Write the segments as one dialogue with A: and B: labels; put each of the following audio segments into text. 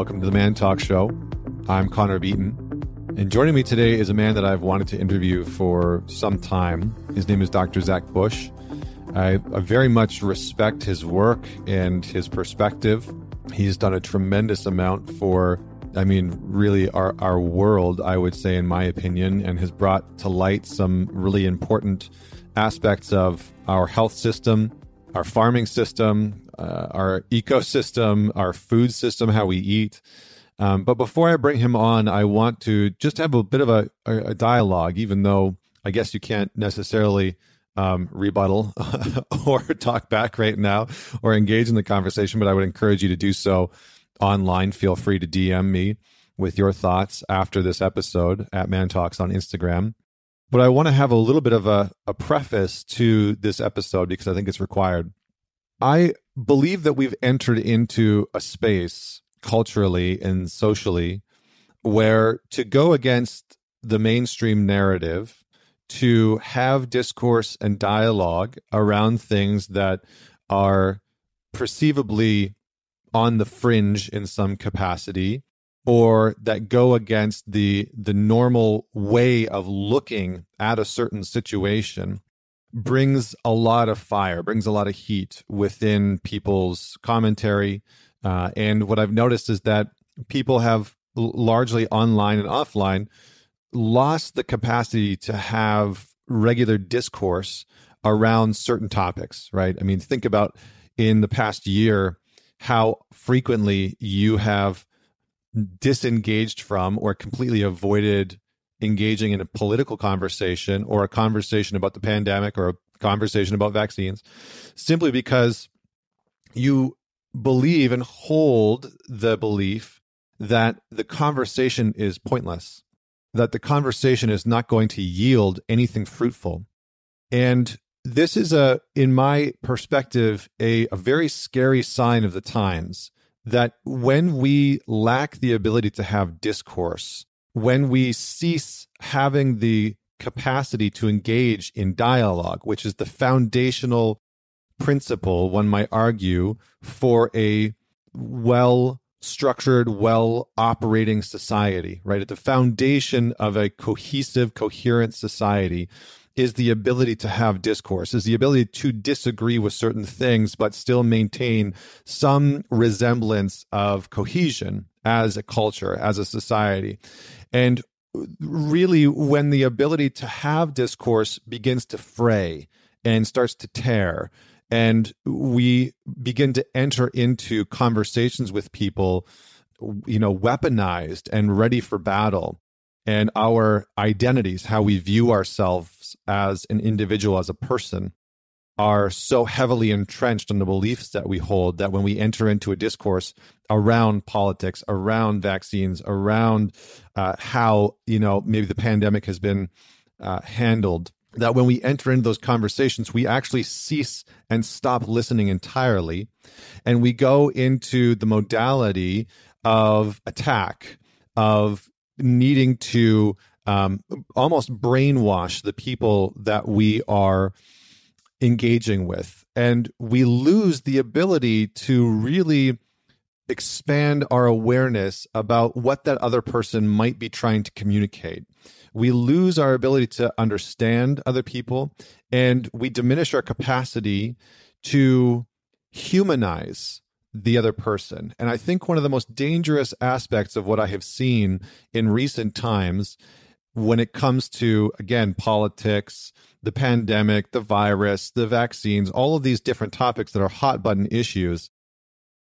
A: Welcome to the Man Talk Show. I'm Connor Beaton. And joining me today is a man that I've wanted to interview for some time. His name is Dr. Zach Bush. I, I very much respect his work and his perspective. He's done a tremendous amount for, I mean, really our, our world, I would say, in my opinion, and has brought to light some really important aspects of our health system, our farming system, uh, our ecosystem, our food system, how we eat. Um, but before I bring him on, I want to just have a bit of a, a dialogue, even though I guess you can't necessarily um, rebuttal or talk back right now or engage in the conversation, but I would encourage you to do so online. Feel free to DM me with your thoughts after this episode at Man Talks on Instagram. But I want to have a little bit of a, a preface to this episode because I think it's required. I believe that we've entered into a space culturally and socially where to go against the mainstream narrative to have discourse and dialogue around things that are perceivably on the fringe in some capacity or that go against the the normal way of looking at a certain situation brings a lot of fire brings a lot of heat within people's commentary uh, and what i've noticed is that people have largely online and offline lost the capacity to have regular discourse around certain topics, right? I mean, think about in the past year how frequently you have disengaged from or completely avoided engaging in a political conversation or a conversation about the pandemic or a conversation about vaccines simply because you believe and hold the belief that the conversation is pointless that the conversation is not going to yield anything fruitful. And this is a, in my perspective, a, a very scary sign of the times that when we lack the ability to have discourse, when we cease having the capacity to engage in dialogue, which is the foundational principle, one might argue, for a well structured, well operating society, right? At the foundation of a cohesive, coherent society is the ability to have discourse, is the ability to disagree with certain things, but still maintain some resemblance of cohesion as a culture, as a society. And really, when the ability to have discourse begins to fray and starts to tear, and we begin to enter into conversations with people you know weaponized and ready for battle and our identities how we view ourselves as an individual as a person are so heavily entrenched in the beliefs that we hold that when we enter into a discourse around politics around vaccines around uh, how you know maybe the pandemic has been uh, handled that when we enter into those conversations, we actually cease and stop listening entirely. And we go into the modality of attack, of needing to um, almost brainwash the people that we are engaging with. And we lose the ability to really expand our awareness about what that other person might be trying to communicate we lose our ability to understand other people and we diminish our capacity to humanize the other person. And I think one of the most dangerous aspects of what I have seen in recent times when it comes to, again, politics, the pandemic, the virus, the vaccines, all of these different topics that are hot button issues,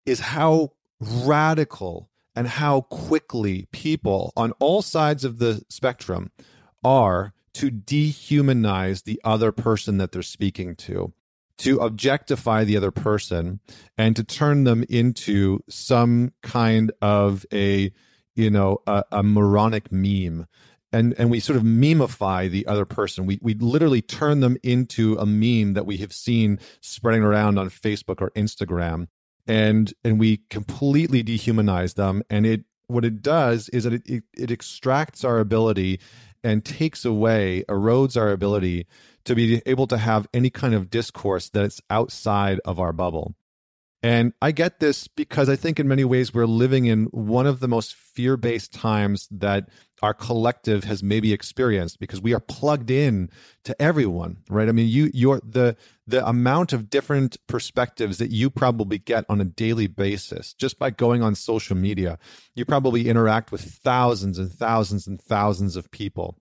A: is how radical and how quickly people on all sides of the spectrum are to dehumanize the other person that they're speaking to, to objectify the other person, and to turn them into some kind of a, you know, a, a moronic meme. And, and we sort of memify the other person. We, we literally turn them into a meme that we have seen spreading around on Facebook or Instagram and and we completely dehumanize them and it what it does is that it, it, it extracts our ability and takes away erodes our ability to be able to have any kind of discourse that's outside of our bubble And I get this because I think in many ways we're living in one of the most fear based times that our collective has maybe experienced because we are plugged in to everyone, right? I mean, you, you're the, the amount of different perspectives that you probably get on a daily basis just by going on social media. You probably interact with thousands and thousands and thousands of people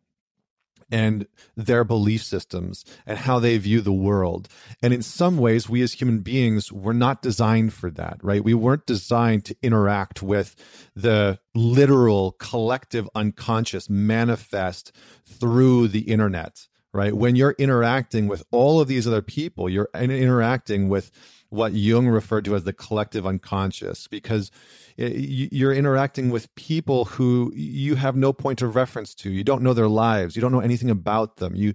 A: and their belief systems and how they view the world. And in some ways, we as human beings were not designed for that, right? We weren't designed to interact with the literal collective unconscious manifest through the internet, right? When you're interacting with all of these other people, you're interacting with what Jung referred to as the collective unconscious because you're interacting with people who you have no point of reference to. You don't know their lives. You don't know anything about them. You,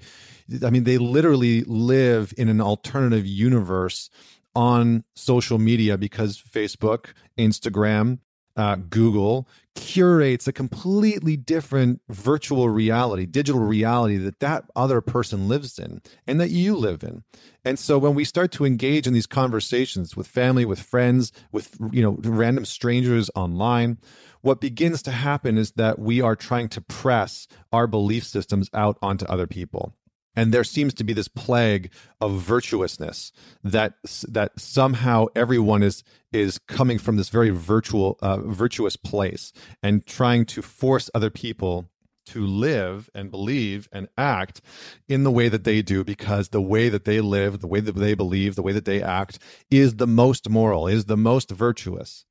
A: I mean, they literally live in an alternative universe on social media because Facebook, Instagram, uh, Google curates a completely different virtual reality, digital reality that that other person lives in and that you live in. And so when we start to engage in these conversations with family, with friends, with you know random strangers online, what begins to happen is that we are trying to press our belief systems out onto other people and there seems to be this plague of virtuousness that that somehow everyone is is coming from this very virtual uh, virtuous place and trying to force other people to live and believe and act in the way that they do because the way that they live the way that they believe the way that they act is the most moral is the most virtuous.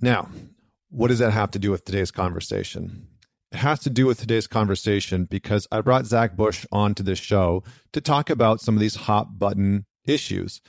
A: Now what does that have to do with today's conversation has to do with today's conversation because I brought Zach Bush onto this show to talk about some of these hot button issues.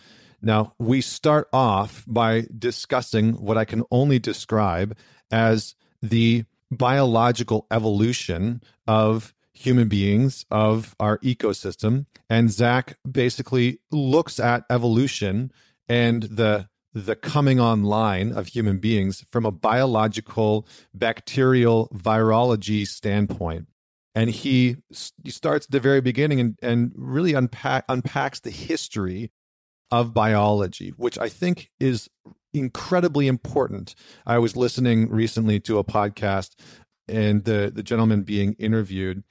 A: Now, we start off by discussing what I can only describe as the biological evolution of human beings, of our ecosystem. And Zach basically looks at evolution and the the coming online of human beings from a biological, bacterial virology standpoint. And he, he starts at the very beginning and, and really unpack, unpacks the history of biology, which I think is incredibly important. I was listening recently to a podcast, and the, the gentleman being interviewed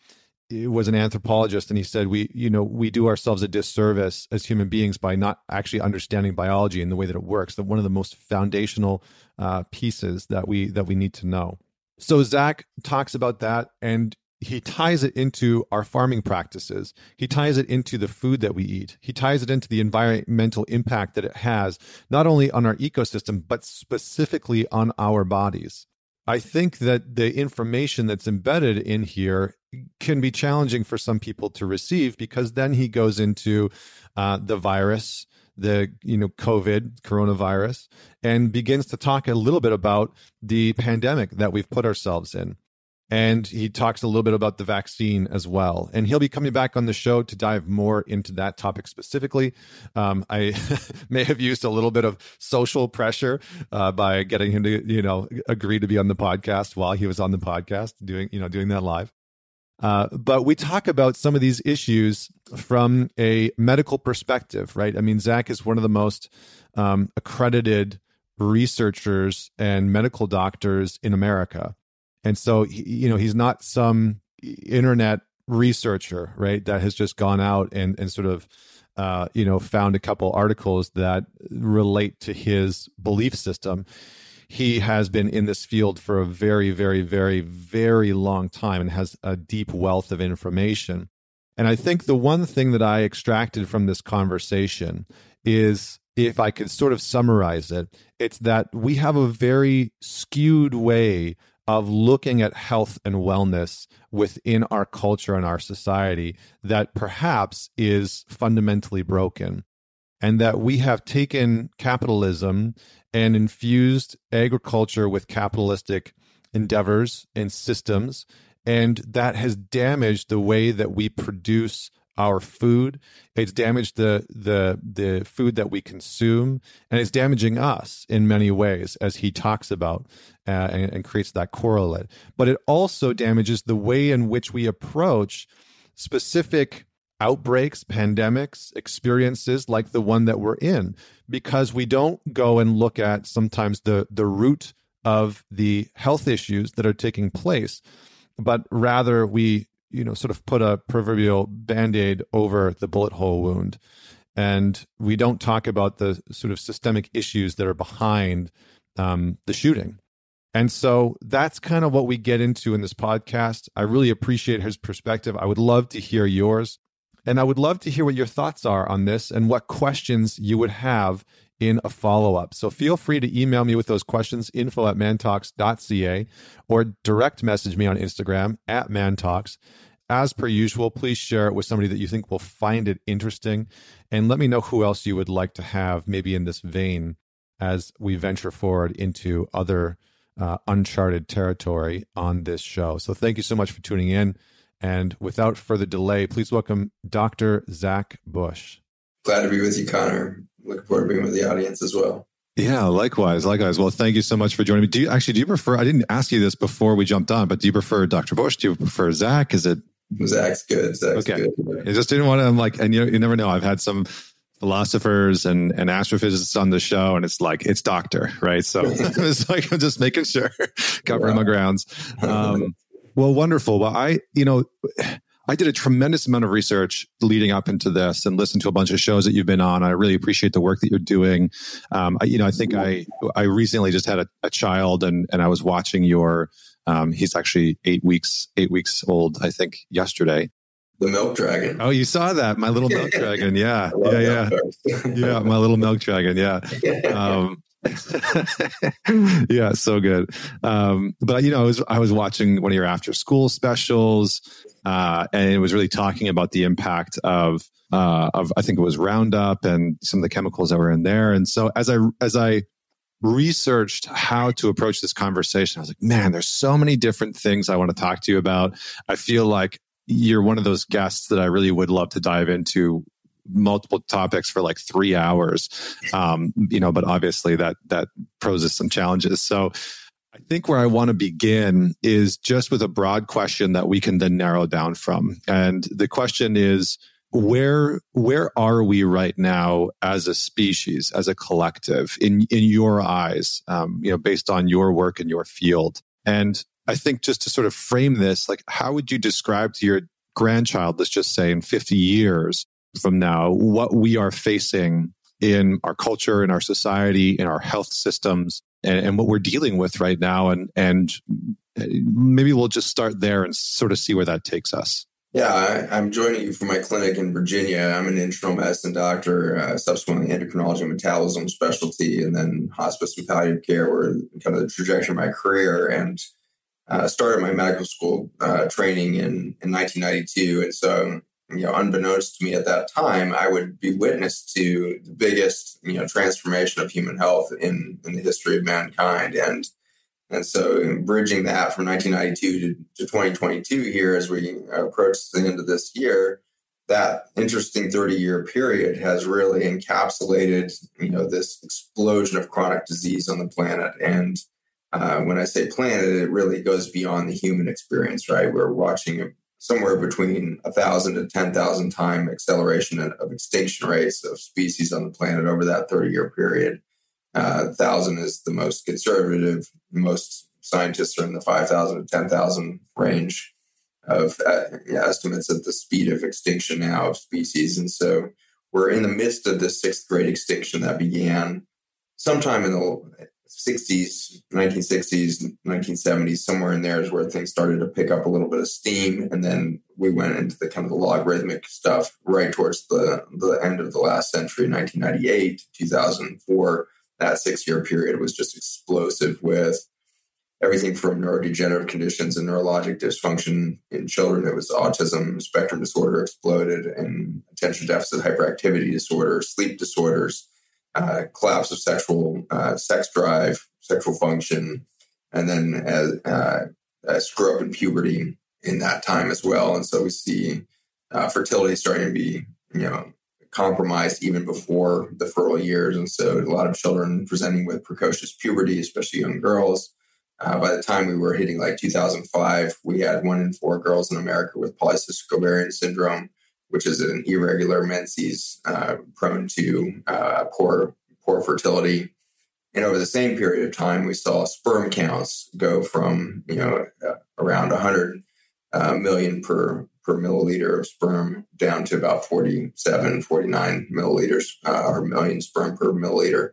A: was an anthropologist and he said we you know we do ourselves a disservice as human beings by not actually understanding biology and the way that it works. That one of the most foundational uh, pieces that we that we need to know. So zach talks about that and he ties it into our farming practices. He ties it into the food that we eat. He ties it into the environmental impact that it has not only on our ecosystem but specifically on our bodies I think that the information that's embedded in here can be challenging for some people to receive because then he goes into uh, the virus, the you know COVID coronavirus, and begins to talk a little bit about the pandemic that we've put ourselves in and he talks a little bit about the vaccine as well. And he'll be coming back on the show to dive more into that topic specifically. Um, I may have used a little bit of social pressure uh, by getting him to, you know, agree to be on the podcast while he was on the podcast, doing, you know, doing that live. Uh, but we talk about some of these issues from a medical perspective, right? I mean, Zach is one of the most um, accredited researchers and medical doctors in America. And so, you know, he's not some internet researcher, right, that has just gone out and, and sort of, uh, you know, found a couple articles that relate to his belief system. He has been in this field for a very, very, very, very long time and has a deep wealth of information. And I think the one thing that I extracted from this conversation is if I could sort of summarize it, it's that we have a very skewed way of looking at health and wellness within our culture and our society that perhaps is fundamentally broken. And that we have taken capitalism and infused agriculture with capitalistic endeavors and systems. And that has damaged the way that we produce our food. It's damaged the the the food that we consume, and it's damaging us in many ways, as he talks about uh, and, and creates that correlate. But it also damages the way in which we approach specific outbreaks, pandemics, experiences like the one that we're in, because we don't go and look at sometimes the, the root of the health issues that are taking place, but rather we, you know, sort of put a proverbial band aid over the bullet hole wound. And we don't talk about the sort of systemic issues that are behind um, the shooting. And so that's kind of what we get into in this podcast. I really appreciate his perspective. I would love to hear yours. And I would love to hear what your thoughts are on this and what questions you would have in a follow up. So feel free to email me with those questions, info at mantalks.ca, or direct message me on Instagram at mantalks. As per usual, please share it with somebody that you think will find it interesting. And let me know who else you would like to have, maybe in this vein, as we venture forward into other uh, uncharted territory on this show. So thank you so much for tuning in. And without further delay, please welcome Dr. Zach Bush.
B: Glad to be with you, Connor. Looking forward to being with the audience as well.
A: Yeah, likewise, likewise. Well, thank you so much for joining me. Do you actually do you prefer? I didn't ask you this before we jumped on, but do you prefer Dr. Bush? Do you prefer Zach? Is it
B: Zach's good? Zach's
A: okay.
B: good.
A: I just didn't want to. I'm like, and you you never know. I've had some philosophers and, and astrophysicists on the show, and it's like it's doctor, right? So it's like I'm just making sure, covering my grounds. Um, well, wonderful. Well, I, you know, I did a tremendous amount of research leading up into this and listened to a bunch of shows that you've been on. I really appreciate the work that you're doing. Um, I, you know, I think I I recently just had a, a child and and I was watching your. Um, he's actually eight weeks eight weeks old. I think yesterday.
B: The milk dragon.
A: Oh, you saw that, my little milk dragon. Yeah, yeah, yeah, yeah. My little milk dragon. Yeah. Um, yeah, so good. Um, but you know, I was I was watching one of your after school specials, uh, and it was really talking about the impact of uh, of I think it was Roundup and some of the chemicals that were in there. And so as I as I researched how to approach this conversation, I was like, man, there's so many different things I want to talk to you about. I feel like you're one of those guests that I really would love to dive into multiple topics for like three hours um, you know but obviously that that poses some challenges so i think where i want to begin is just with a broad question that we can then narrow down from. And the question is where where are we right now as a species as a collective in in your eyes um, you know based on your work in your field? And i think just to sort of frame this like how would you describe to your grandchild let's just say in 50 years from now what we are facing in our culture, in our society, in our health systems, and, and, what we're dealing with right now. And, and maybe we'll just start there and sort of see where that takes us.
B: Yeah, I, am joining you from my clinic in Virginia. I'm an internal medicine doctor, uh, subsequently endocrinology and metabolism specialty, and then hospice and palliative care were kind of the trajectory of my career. And uh, started my medical school uh, training in, in 1992. And so you know, unbeknownst to me at that time, I would be witness to the biggest, you know, transformation of human health in, in the history of mankind. And and so bridging that from 1992 to, to 2022 here as we approach the end of this year, that interesting 30 year period has really encapsulated, you know, this explosion of chronic disease on the planet. And uh, when I say planet, it really goes beyond the human experience, right? We're watching somewhere between a thousand to 10,000 time acceleration of extinction rates of species on the planet over that 30 year period. Uh, thousand is the most conservative. Most scientists are in the 5,000 to 10,000 range of uh, yeah, estimates of the speed of extinction now of species. And so we're in the midst of the sixth great extinction that began sometime in the 60s, 1960s, 1970s, somewhere in there is where things started to pick up a little bit of steam. And then we went into the kind of the logarithmic stuff right towards the, the end of the last century, 1998, 2004. That six year period was just explosive with everything from neurodegenerative conditions and neurologic dysfunction in children. It was autism spectrum disorder exploded and attention deficit hyperactivity disorder, sleep disorders uh, collapse of sexual uh, sex drive, sexual function, and then as, uh, as screw up in puberty in that time as well. And so we see uh, fertility starting to be, you know, compromised even before the fertile years. And so a lot of children presenting with precocious puberty, especially young girls. Uh, by the time we were hitting like 2005, we had one in four girls in America with polycystic ovarian syndrome which is an irregular menses uh, prone to uh, poor poor fertility. And over the same period of time, we saw sperm counts go from you know uh, around 100 uh, million per per milliliter of sperm down to about 47, 49 milliliters uh, or million sperm per milliliter.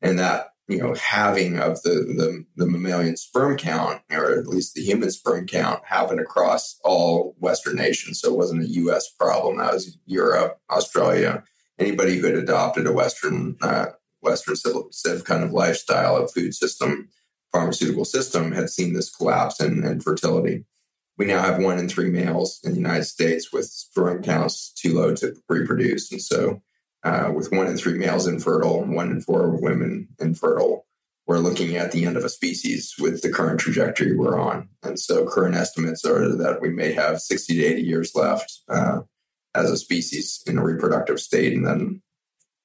B: And that, you know, halving of the, the, the mammalian sperm count, or at least the human sperm count, happened across all Western nations. So it wasn't a US problem. That was Europe, Australia, anybody who had adopted a Western, uh, Western civ kind of lifestyle, a food system, pharmaceutical system had seen this collapse in, in fertility we now have one in three males in the United States with sperm counts too low to reproduce. And so, uh, with one in three males infertile, one in four women infertile, we're looking at the end of a species with the current trajectory we're on. And so, current estimates are that we may have 60 to 80 years left uh, as a species in a reproductive state, and then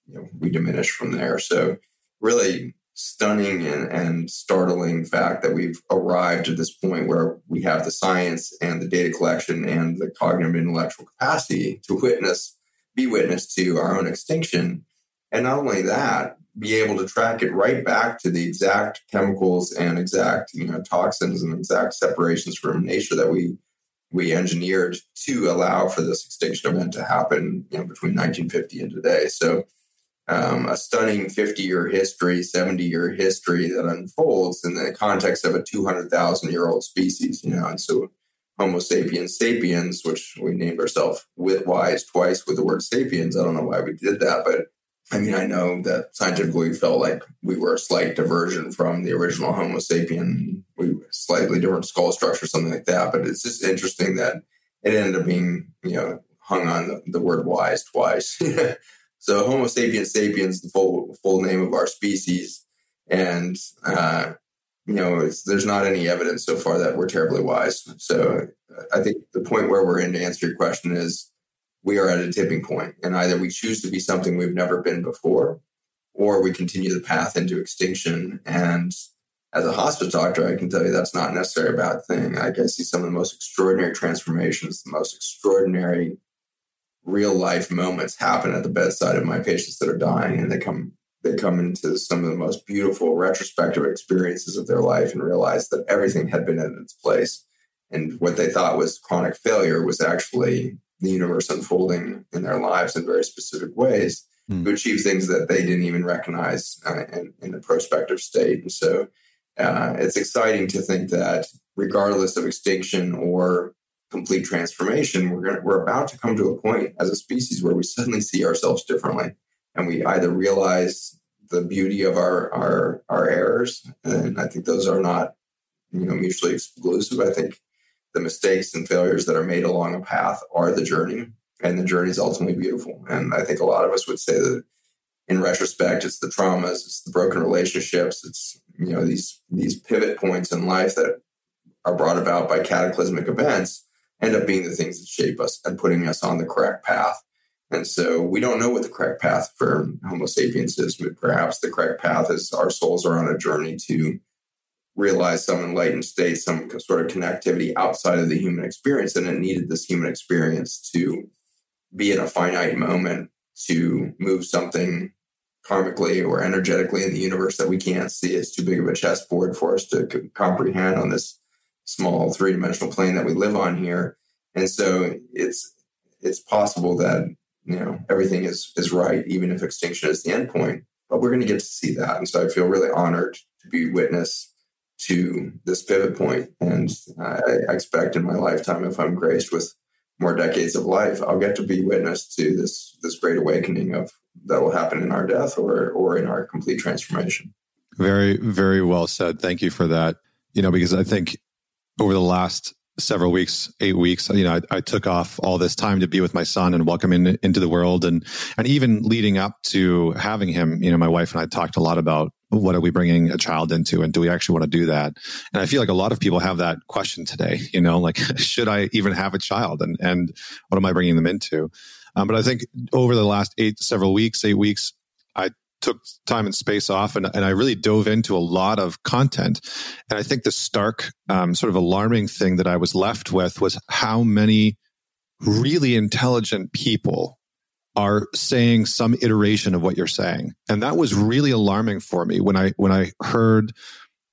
B: you know, we diminish from there. So, really, stunning and, and startling fact that we've arrived to this point where we have the science and the data collection and the cognitive intellectual capacity to witness, be witness to our own extinction. And not only that, be able to track it right back to the exact chemicals and exact you know toxins and exact separations from nature that we we engineered to allow for this extinction event to happen you know between 1950 and today so um, a stunning 50 year history, 70 year history that unfolds in the context of a 200,000 year old species, you know. And so Homo sapiens sapiens, which we named ourselves with wise twice with the word sapiens. I don't know why we did that, but I mean, I know that scientifically we felt like we were a slight diversion from the original Homo sapien, we slightly different skull structure, something like that. But it's just interesting that it ended up being, you know, hung on the, the word wise twice. So Homo sapiens sapiens, the full full name of our species, and uh, you know, there's not any evidence so far that we're terribly wise. So I think the point where we're in to answer your question is we are at a tipping point, and either we choose to be something we've never been before, or we continue the path into extinction. And as a hospice doctor, I can tell you that's not necessarily a bad thing. I guess see some of the most extraordinary transformations, the most extraordinary real life moments happen at the bedside of my patients that are dying and they come they come into some of the most beautiful retrospective experiences of their life and realize that everything had been in its place. And what they thought was chronic failure was actually the universe unfolding in their lives in very specific ways mm. to achieve things that they didn't even recognize uh, in, in the prospective state. And so uh, it's exciting to think that regardless of extinction or complete transformation, we're going we're about to come to a point as a species where we suddenly see ourselves differently, and we either realize the beauty of our our our errors, and I think those are not you know mutually exclusive. I think the mistakes and failures that are made along a path are the journey, and the journey is ultimately beautiful. And I think a lot of us would say that in retrospect, it's the traumas, it's the broken relationships, it's you know these these pivot points in life that are brought about by cataclysmic events end up being the things that shape us and putting us on the correct path. And so we don't know what the correct path for Homo sapiens is, but perhaps the correct path is our souls are on a journey to realize some enlightened state, some sort of connectivity outside of the human experience. And it needed this human experience to be in a finite moment to move something karmically or energetically in the universe that we can't see. It's too big of a chessboard for us to comprehend on this small three dimensional plane that we live on here. And so it's it's possible that you know everything is is right, even if extinction is the end point. But we're going to get to see that, and so I feel really honored to be witness to this pivot point. And I, expect in my lifetime, if I'm graced with more decades of life, I'll get to be witness to this this great awakening of that will happen in our death or or in our complete transformation.
A: Very, very well said. Thank you for that. You know, because I think over the last several weeks, eight weeks, you know, I, I, took off all this time to be with my son and welcome him into the world. And, and even leading up to having him, you know, my wife and I talked a lot about what are we bringing a child into and do we actually want to do that? And I feel like a lot of people have that question today, you know, like, should I even have a child and, and what am I bringing them into? Um, but I think over the last eight, several weeks, eight weeks, I took time and space off and, and I really dove into a lot of content. And I think the stark, um, sort of alarming thing that I was left with was how many really intelligent people are saying some iteration of what you're saying. And that was really alarming for me when I when I heard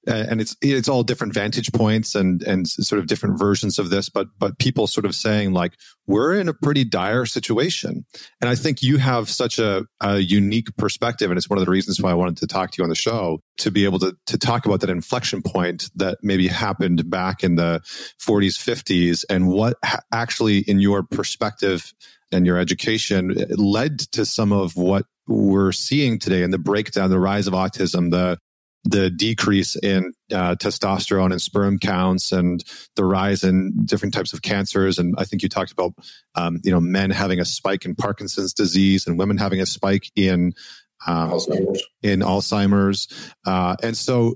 A: Uh, and it's it's all different vantage points and and sort of different versions of this but but people sort of saying like we're in a pretty dire situation. And i think you have such a, a unique perspective and it's one of the reasons why i wanted to talk to you on the show to be able to to talk about that inflection point that maybe happened back in the 40s 50s and what ha- actually in your perspective and your education led to some of what we're seeing today and the breakdown the rise of autism the the decrease in uh, testosterone and sperm counts and the rise in different types of cancers. And I think you talked about, um, you know, men having a spike in Parkinson's disease and women having a spike in um, Alzheimer's. in Alzheimer's. Uh, and so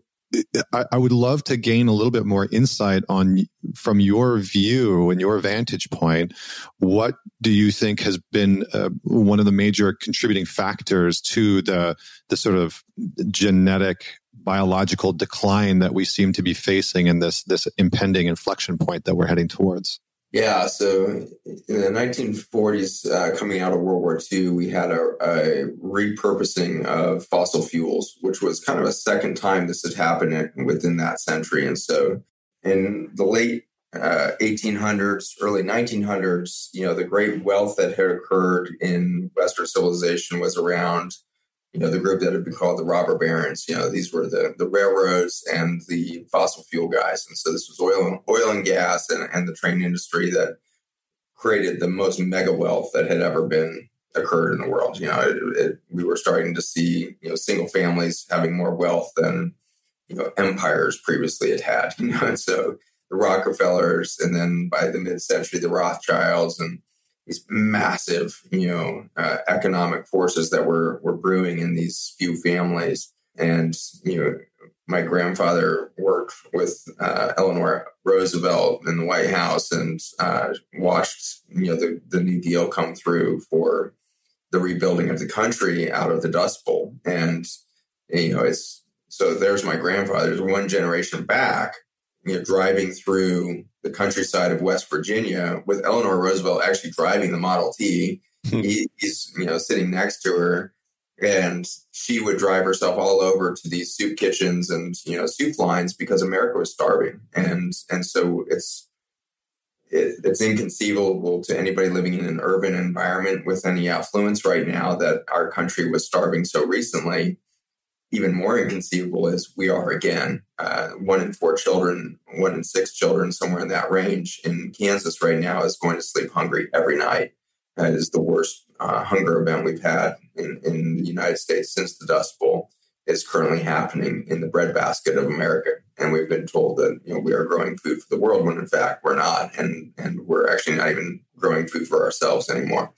A: I, I, would love to gain a little bit more insight on from your view and your vantage point. What do you think has been uh, one of the major contributing factors to the the sort of genetic biological decline that we seem to be facing in this this impending inflection point that we're heading towards?
B: Yeah, so in the 1940s, uh, coming out of World War II, we had a, a, repurposing of fossil fuels, which was kind of a second time this had happened within that century. And so in the late uh, 1800s, early 1900s, you know, the great wealth that had occurred in Western civilization was around you know, the group that had been called the robber barons. You know, these were the the railroads and the fossil fuel guys, and so this was oil, and oil and gas, and, and the train industry that created the most mega wealth that had ever been occurred in the world. You know, it, it, we were starting to see you know single families having more wealth than you know empires previously had had. You know, and so the Rockefellers, and then by the mid century, the Rothschilds, and these massive, you know, uh, economic forces that were were brewing in these few families. And you know, my grandfather worked with uh, Eleanor Roosevelt in the White House and uh, watched, you know, the the New Deal come through for the rebuilding of the country out of the Dust Bowl. And you know, it's so there's my grandfather's one generation back you know, driving through the countryside of West Virginia with Eleanor Roosevelt actually driving the Model T. Hmm. he, he's, you know, sitting next to her and she would drive herself all over to these soup kitchens and, you know, soup lines because America was starving. And, and so it's, it, it's inconceivable to anybody living in an urban environment with any affluence right now that our country was starving so recently even more inconceivable is we are again uh, one in four children, one in six children, somewhere in that range in Kansas right now is going to sleep hungry every night. That is the worst uh, hunger event we've had in, in the United States since the Dust Bowl is currently happening in the breadbasket of America. And we've been told that you know we are growing food for the world when in fact we're not, and and we're actually not even growing food for ourselves anymore.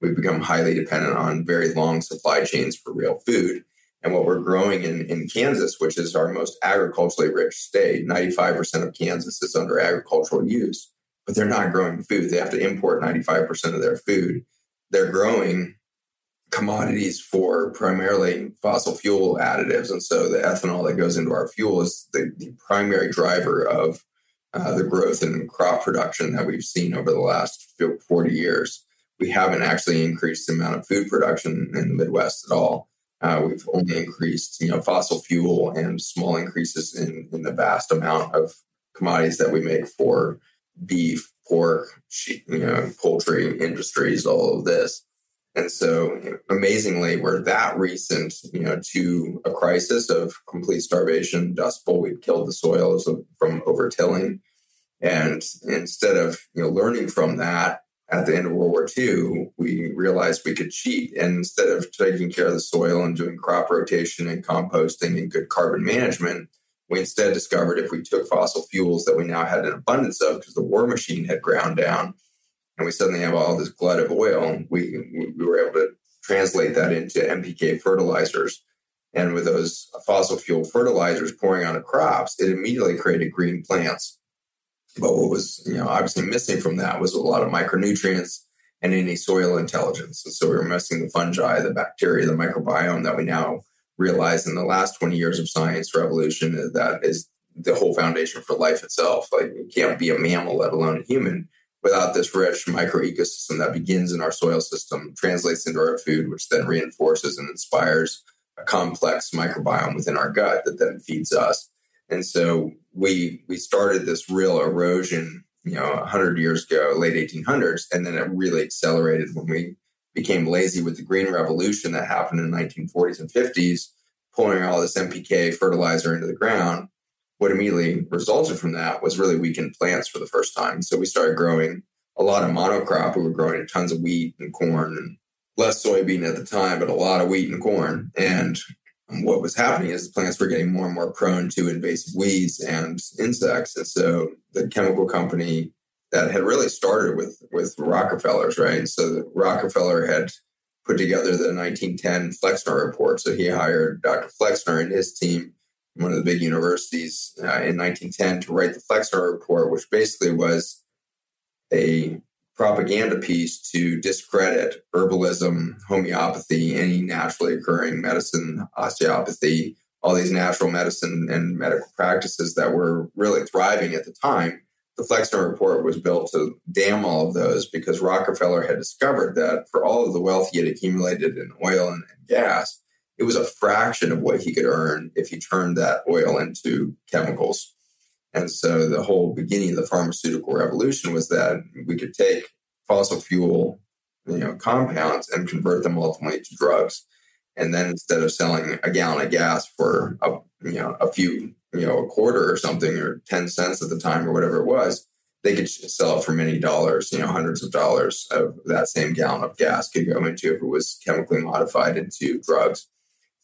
B: We've become highly dependent on very long supply chains for real food and what we're growing in, in Kansas, which is our most agriculturally rich state, 95% of Kansas is under agricultural use, but they're not growing food. They have to import 95% of their food. They're growing commodities for primarily fossil fuel additives. And so the ethanol that goes into our fuel is the, the primary driver of uh, the growth in crop production that we've seen over the last 40 years. We haven't actually increased the amount of food production in the Midwest at all. Uh, we've only increased, you know, fossil fuel and small increases in, in the vast amount of commodities that we make for beef, pork, sheep, you know, poultry industries, all of this. And so, amazingly, we're that recent, you know, to a crisis of complete starvation, dust bowl. We've killed the soils from overtilling, and instead of you know learning from that at the end of World War II, we realized we could cheat. And instead of taking care of the soil and doing crop rotation and composting and good carbon management, we instead discovered if we took fossil fuels that we now had an abundance of because the war machine had ground down and we suddenly have all this glut of oil, we, we were able to translate that into NPK fertilizers. And with those fossil fuel fertilizers pouring on the crops, it immediately created green plants. But what was, you know, obviously missing from that was a lot of micronutrients and any soil intelligence. And so we were missing the fungi, the bacteria, the microbiome that we now realize in the last 20 years of science revolution that is the whole foundation for life itself. Like you can't be a mammal, let alone a human, without this rich micro ecosystem that begins in our soil system, translates into our food, which then reinforces and inspires a complex microbiome within our gut that then feeds us. And so we we started this real erosion, you know, 100 years ago, late 1800s, and then it really accelerated when we became lazy with the green revolution that happened in the 1940s and 50s, pouring all this NPK fertilizer into the ground what immediately resulted from that was really weakened plants for the first time. So we started growing a lot of monocrop. We were growing tons of wheat and corn and less soybean at the time, but a lot of wheat and corn. And what was happening is plants were getting more and more prone to invasive weeds and insects. And so the chemical company that had really started with with Rockefellers, right? So Rockefeller had put together the 1910 Flexner report. So he hired Dr. Flexner and his team one of the big universities uh, in 1910 to write the Flexner Report, which basically was a propaganda piece to discredit herbalism, homeopathy, any naturally occurring medicine, osteopathy, all these natural medicine and medical practices that were really thriving at the time. The Flexner Report was built to damn all of those because Rockefeller had discovered that for all of the wealth he had accumulated in oil and, gas, it was a fraction of what he could earn if he turned that oil into chemicals. And so the whole beginning of the pharmaceutical revolution was that we could take fossil fuel, you know, compounds and convert them ultimately to drugs. And then instead of selling a gallon of gas for a you know a few you know a quarter or something or ten cents at the time or whatever it was, they could sell it for many dollars, you know, hundreds of dollars of that same gallon of gas could go into if it was chemically modified into drugs.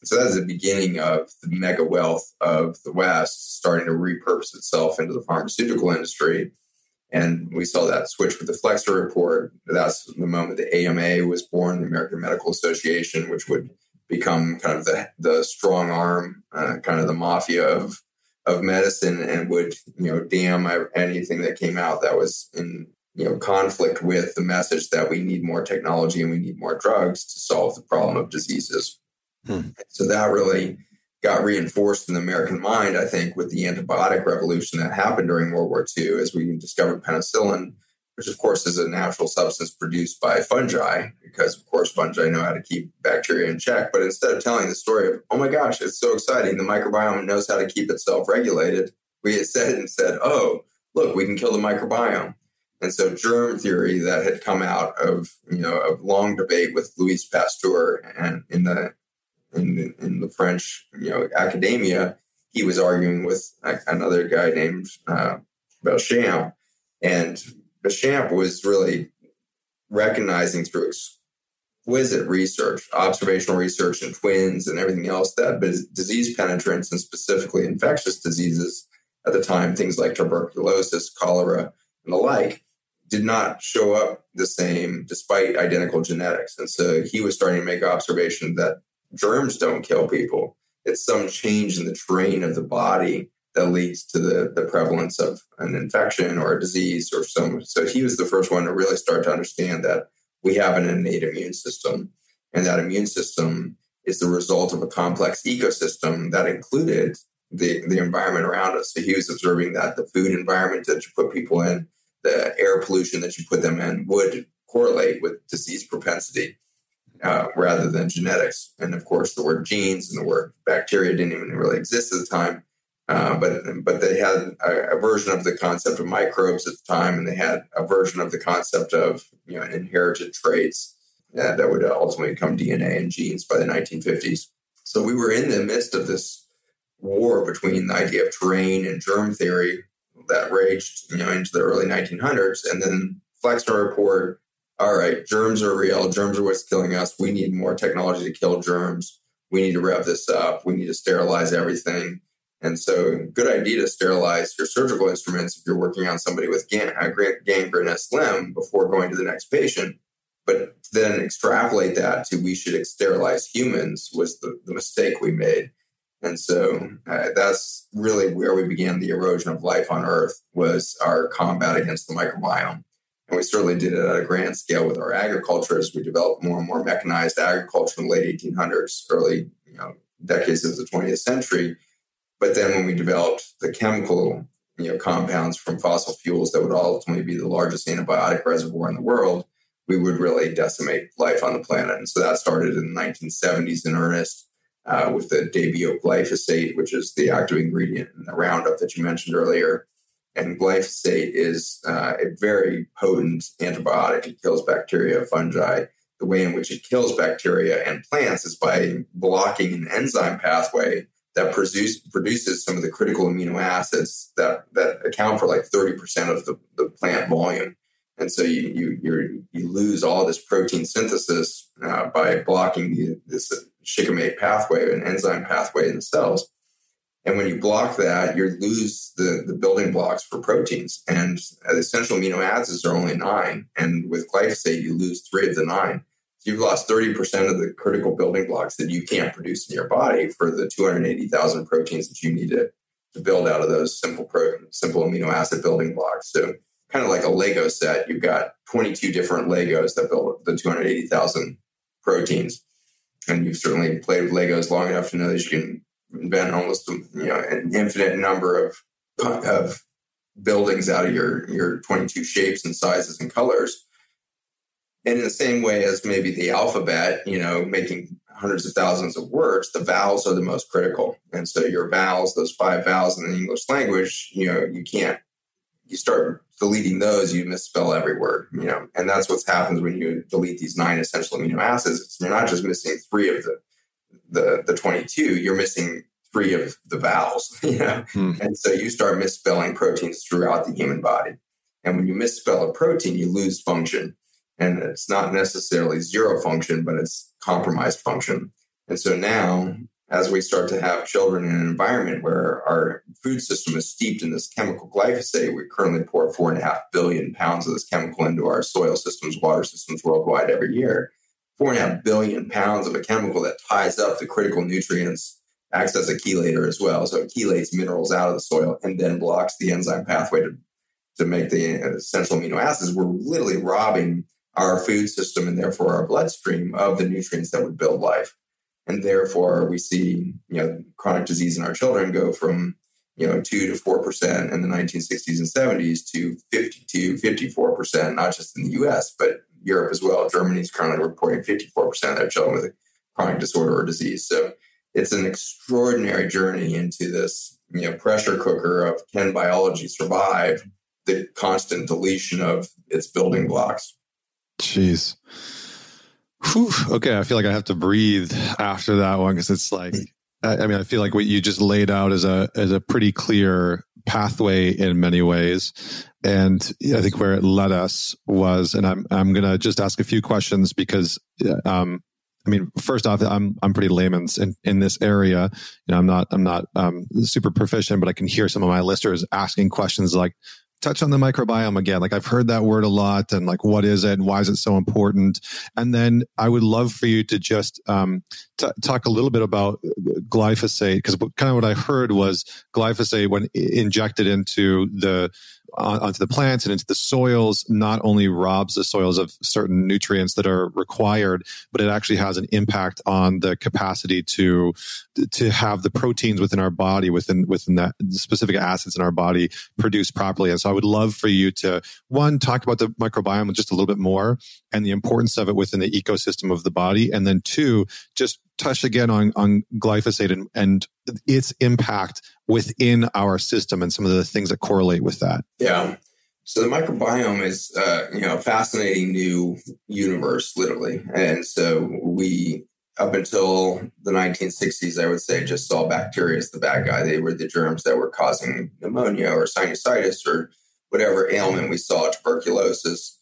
B: So that's the beginning of the mega wealth of the West starting to repurpose itself into the pharmaceutical industry. And we saw that switch with the Flexner report. That's the moment the AMA was born, the American Medical Association, which would become kind of the, the strong arm, uh, kind of the mafia of of medicine, and would you know damn anything that came out that was in you know conflict with the message that we need more technology and we need more drugs to solve the problem of diseases. Hmm. So that really got reinforced in the American mind, I think, with the antibiotic revolution that happened during World War II as we discovered penicillin, which of course is a natural substance produced by fungi, because of course fungi know how to keep bacteria in check. But instead of telling the story of, oh my gosh, it's so exciting, the microbiome knows how to keep itself regulated, we had said and said, oh, look, we can kill the microbiome. And so germ theory that had come out of, you know, a long debate with Louis Pasteur and in the in, in the French, you know, academia, he was arguing with another guy named uh, Béchamp, and Béchamp was really recognizing through exquisite research, observational research, and twins and everything else that disease penetrance and specifically infectious diseases at the time, things like tuberculosis, cholera, and the like, did not show up the same despite identical genetics. And so he was starting to make observations that germs don't kill people. It's some change in the terrain of the body that leads to the, the prevalence of an infection or a disease or some. So he was the first one to really start to understand that we have an innate immune system, and that immune system is the result of a complex ecosystem that included the, the environment around us. So he was observing that the food environment that you put people in, the air pollution that you put them in would correlate with disease propensity uh, rather than genetics. And of course, the word genes and the word bacteria didn't even really exist at the time. Uh, but but they had a, a, version of the concept of microbes at the time, and they had a version of the concept of you know inherited traits uh, that would ultimately become DNA and genes by the 1950s. So we were in the midst of this war between the idea of terrain and germ theory that raged you know into the early 1900s, and then Flexner report all right, germs are real. Germs are what's killing us. We need more technology to kill germs. We need to rev this up. We need to sterilize everything. And so, good idea to sterilize your surgical instruments if you're working on somebody with gang- gangrenous limb before going to the next patient. But then extrapolate that to we should sterilize humans was the, the mistake we made. And so uh, that's really where we began the erosion of life on Earth was our combat against the microbiome. And we certainly did it at a grand scale with our agriculture as we developed more and more mechanized agriculture in the late 1800s, early you know, decades of the 20th century. But then when we developed the chemical you know compounds from fossil fuels that would ultimately be the largest antibiotic reservoir in the world, we would really decimate life on the planet. And so that started in the 1970s in earnest uh, with the Debio glyphosate, which is the active ingredient in the Roundup that you mentioned earlier. And glyphosate is uh, a very potent antibiotic. It kills bacteria, fungi. The way in which it kills bacteria and plants is by blocking an enzyme pathway that produce, produces some of the critical amino acids that, that account for like 30% of the, the plant volume. And so you, you, you lose all this protein synthesis uh, by blocking the, this shikimate pathway, an enzyme pathway in the cells. And when you block that, you lose the, the building blocks for proteins. And essential amino acids are only nine. And with glyphosate, you lose three of the nine. So you've lost 30% of the critical building blocks that you can't produce in your body for the 280,000 proteins that you need to, to build out of those simple protein, simple amino acid building blocks. So kind of like a Lego set, you've got 22 different Legos that build the 280,000 proteins. And you've certainly played with Legos long enough to know that you can invent almost you know an infinite number of of buildings out of your your 22 shapes and sizes and colors. And in the same way as maybe the alphabet you know making hundreds of thousands of words the vowels are the most critical. And so your vowels those five vowels in the english language you know you can't you start deleting those you misspell every word you know. And that's what happens when you delete these nine essential amino acids. You're not just missing three of the the the 22 you're missing three of the vowels you know? Hmm. and so you start misspelling proteins throughout the human body. And when you misspell a protein you lose function. And it's not necessarily zero function but it's compromised function. And so now as we start to have children in an environment where our food system is steeped in this chemical glyphosate, we currently pour four and a half billion pounds of this chemical into our soil systems, water systems worldwide every year four and a half billion pounds of a chemical that ties up the critical nutrients, acts as a chelator as well. So it chelates minerals out of the soil and then blocks the enzyme pathway to, to make the uh, essential amino acids. We're literally robbing our food system and therefore our bloodstream of the nutrients that would build life. And therefore we see, you know, chronic disease in our children go from, you know, two to four percent in the 1960s and 70s to 50 to 54 percent, not just in the US, but Europe as well. Germany is currently reporting 54% of their children with a chronic disorder or disease. So it's an extraordinary journey into this you know pressure cooker of can biology survive the constant deletion of its building blocks.
A: Jeez. Whew. Okay, I feel like I have to breathe after that one because it's like I mean I feel like what you just laid out is a is a pretty clear pathway in many ways. And I think where it led us was, and I'm, I'm going to just ask a few questions because, um, I mean, first off, I'm I'm pretty layman's in, in this area. You know, I'm not I'm not um, super proficient, but I can hear some of my listeners asking questions like, touch on the microbiome again. Like I've heard that word a lot and like, what is it and why is it so important? And then I would love for you to just um, t- talk a little bit about glyphosate because kind of what I heard was glyphosate when injected into the onto the plants and into the soils. Not only robs the soils of certain nutrients that are required but it actually has an impact on the capacity to to have the proteins within our body within within that specific acids in our body produced properly. And so i would love for you to one talk about the microbiome just a little bit more and the importance of it within the ecosystem of the body. And then two just touch again on on glyphosate and, and its impact within our system and some of the things that correlate with that.
B: Yeah. So the microbiome is, uh, you know, a fascinating new universe, literally. And so we, up until the 1960s, I would say, just saw bacteria as the bad guy. They were the germs that were causing pneumonia or sinusitis or whatever ailment we saw, tuberculosis.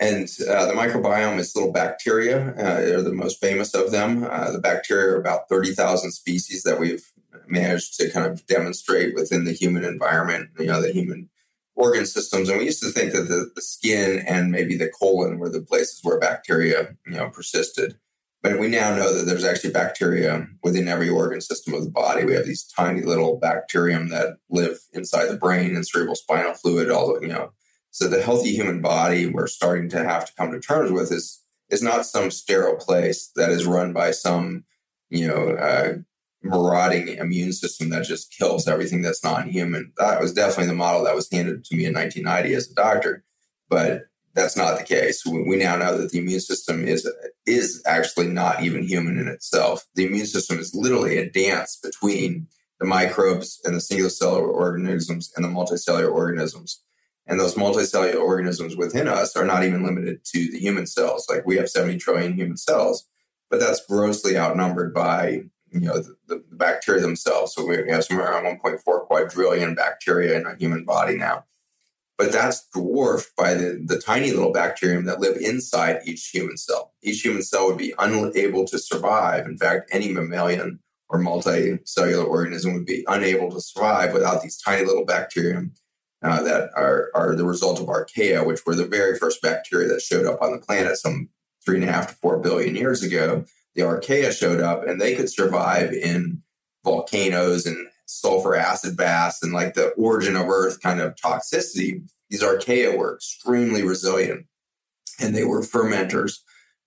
B: And uh, the microbiome is little bacteria. Uh, they're the most famous of them. Uh, the bacteria are about 30,000 species that we've managed to kind of demonstrate within the human environment, you know, the human organ systems. And we used to think that the, the skin and maybe the colon were the places where bacteria, you know, persisted. But we now know that there's actually bacteria within every organ system of the body. We have these tiny little bacterium that live inside the brain and cerebral spinal fluid, all you know. So the healthy human body we're starting to have to come to terms with is is not some sterile place that is run by some, you know, uh, marauding immune system that just kills everything that's non-human. That was definitely the model that was handed to me in 1990 as a doctor, but that's not the case. We now know that the immune system is is actually not even human in itself. The immune system is literally a dance between the microbes and the single cellular organisms and the multicellular organisms. And those multicellular organisms within us are not even limited to the human cells. Like we have 70 trillion human cells, but that's grossly outnumbered by you know the, the, bacteria themselves. So we have somewhere around 1.4 quadrillion bacteria in our human body now. But that's dwarfed by the, the tiny little bacterium that live inside each human cell. Each human cell would be unable to survive. In fact, any mammalian or multicellular organism would be unable to survive without these tiny little bacterium uh, that are, are the result of archaea, which were the very first bacteria that showed up on the planet some three and a half to four billion years ago the archaea showed up and they could survive in volcanoes and sulfur acid baths and like the origin of earth kind of toxicity. These archaea were extremely resilient and they were fermenters.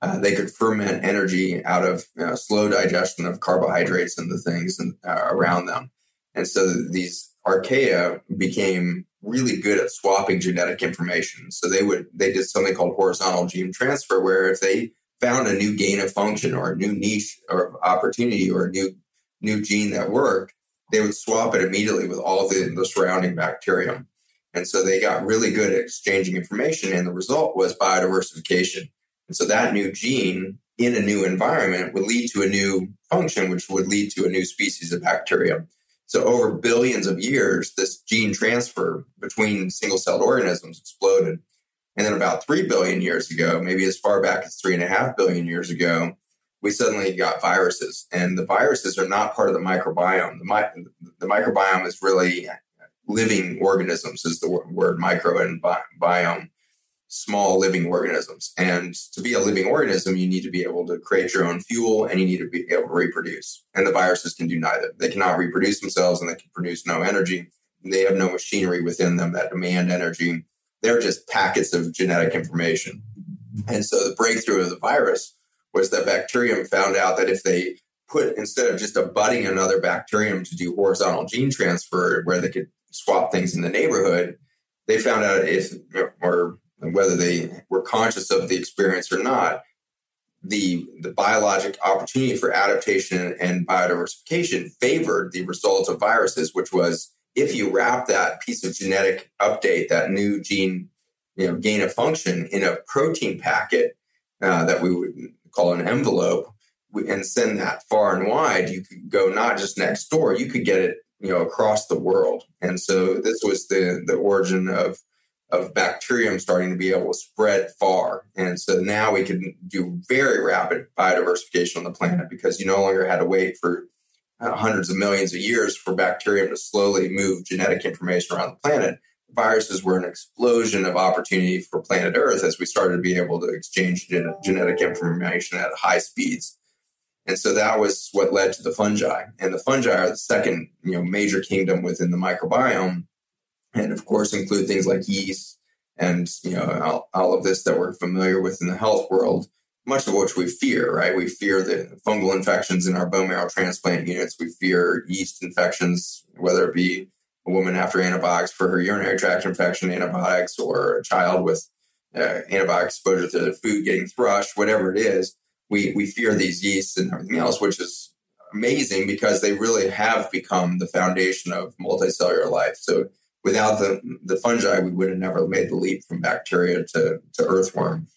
B: Uh, they could ferment energy out of you know, slow digestion of carbohydrates and the things uh, around them. And so these archaea became really good at swapping genetic information. So they would they did something called horizontal gene transfer where if they found a new gain of function or a new niche or opportunity or a new new gene that worked, they would swap it immediately with all the, the surrounding bacterium. And so they got really good at exchanging information, and the result was biodiversification. And so that new gene in a new environment would lead to a new function, which would lead to a new species of bacteria. So over billions of years, this gene transfer between single celled organisms exploded. And then about 3 billion years ago, maybe as far back as 3.5 billion years ago, we suddenly got viruses. And the viruses are not part of the microbiome. The, mi- the microbiome is really living organisms, is the word micro and bi- biome, small living organisms. And to be a living organism, you need to be able to create your own fuel and you need to be able to reproduce. And the viruses can do neither. They cannot reproduce themselves and they can produce no energy. They have no machinery within them that demand energy they're just packets of genetic information. And so the breakthrough of the virus was that bacterium found out that if they put, instead of just abutting another bacterium to do horizontal gene transfer where they could swap things in the neighborhood, they found out if, or whether they were conscious of the experience or not, the, the biologic opportunity for adaptation and biodiversification favored the result of viruses, which was if you wrap that piece of genetic update, that new gene, you know, gain of function in a protein packet uh, that we would call an envelope, and send that far and wide, you could go not just next door, you could get it, you know, across the world. And so this was the the origin of of bacterium starting to be able to spread far. And so now we can do very rapid biodiversification on the planet because you no longer had to wait for hundreds of millions of years for bacterium to slowly move genetic information around the planet. Viruses were an explosion of opportunity for planet Earth as we started to be able to exchange gen- genetic information at high speeds. And so that was what led to the fungi. And the fungi are the second, you know, major kingdom within the microbiome, and of course include things like yeast and you know all, all of this that we're familiar with in the health world much of which we fear, right? We fear the fungal infections in our bone marrow transplant units. We fear yeast infections, whether it be a woman after antibiotics for her urinary tract infection, antibiotics, or a child with uh, antibiotic exposure to the food getting thrush, whatever it is. We, we fear these yeasts and everything else, which is amazing because they really have become the foundation of multicellular life. So without the, the fungi, we would have never made the leap from bacteria to, to earthworm.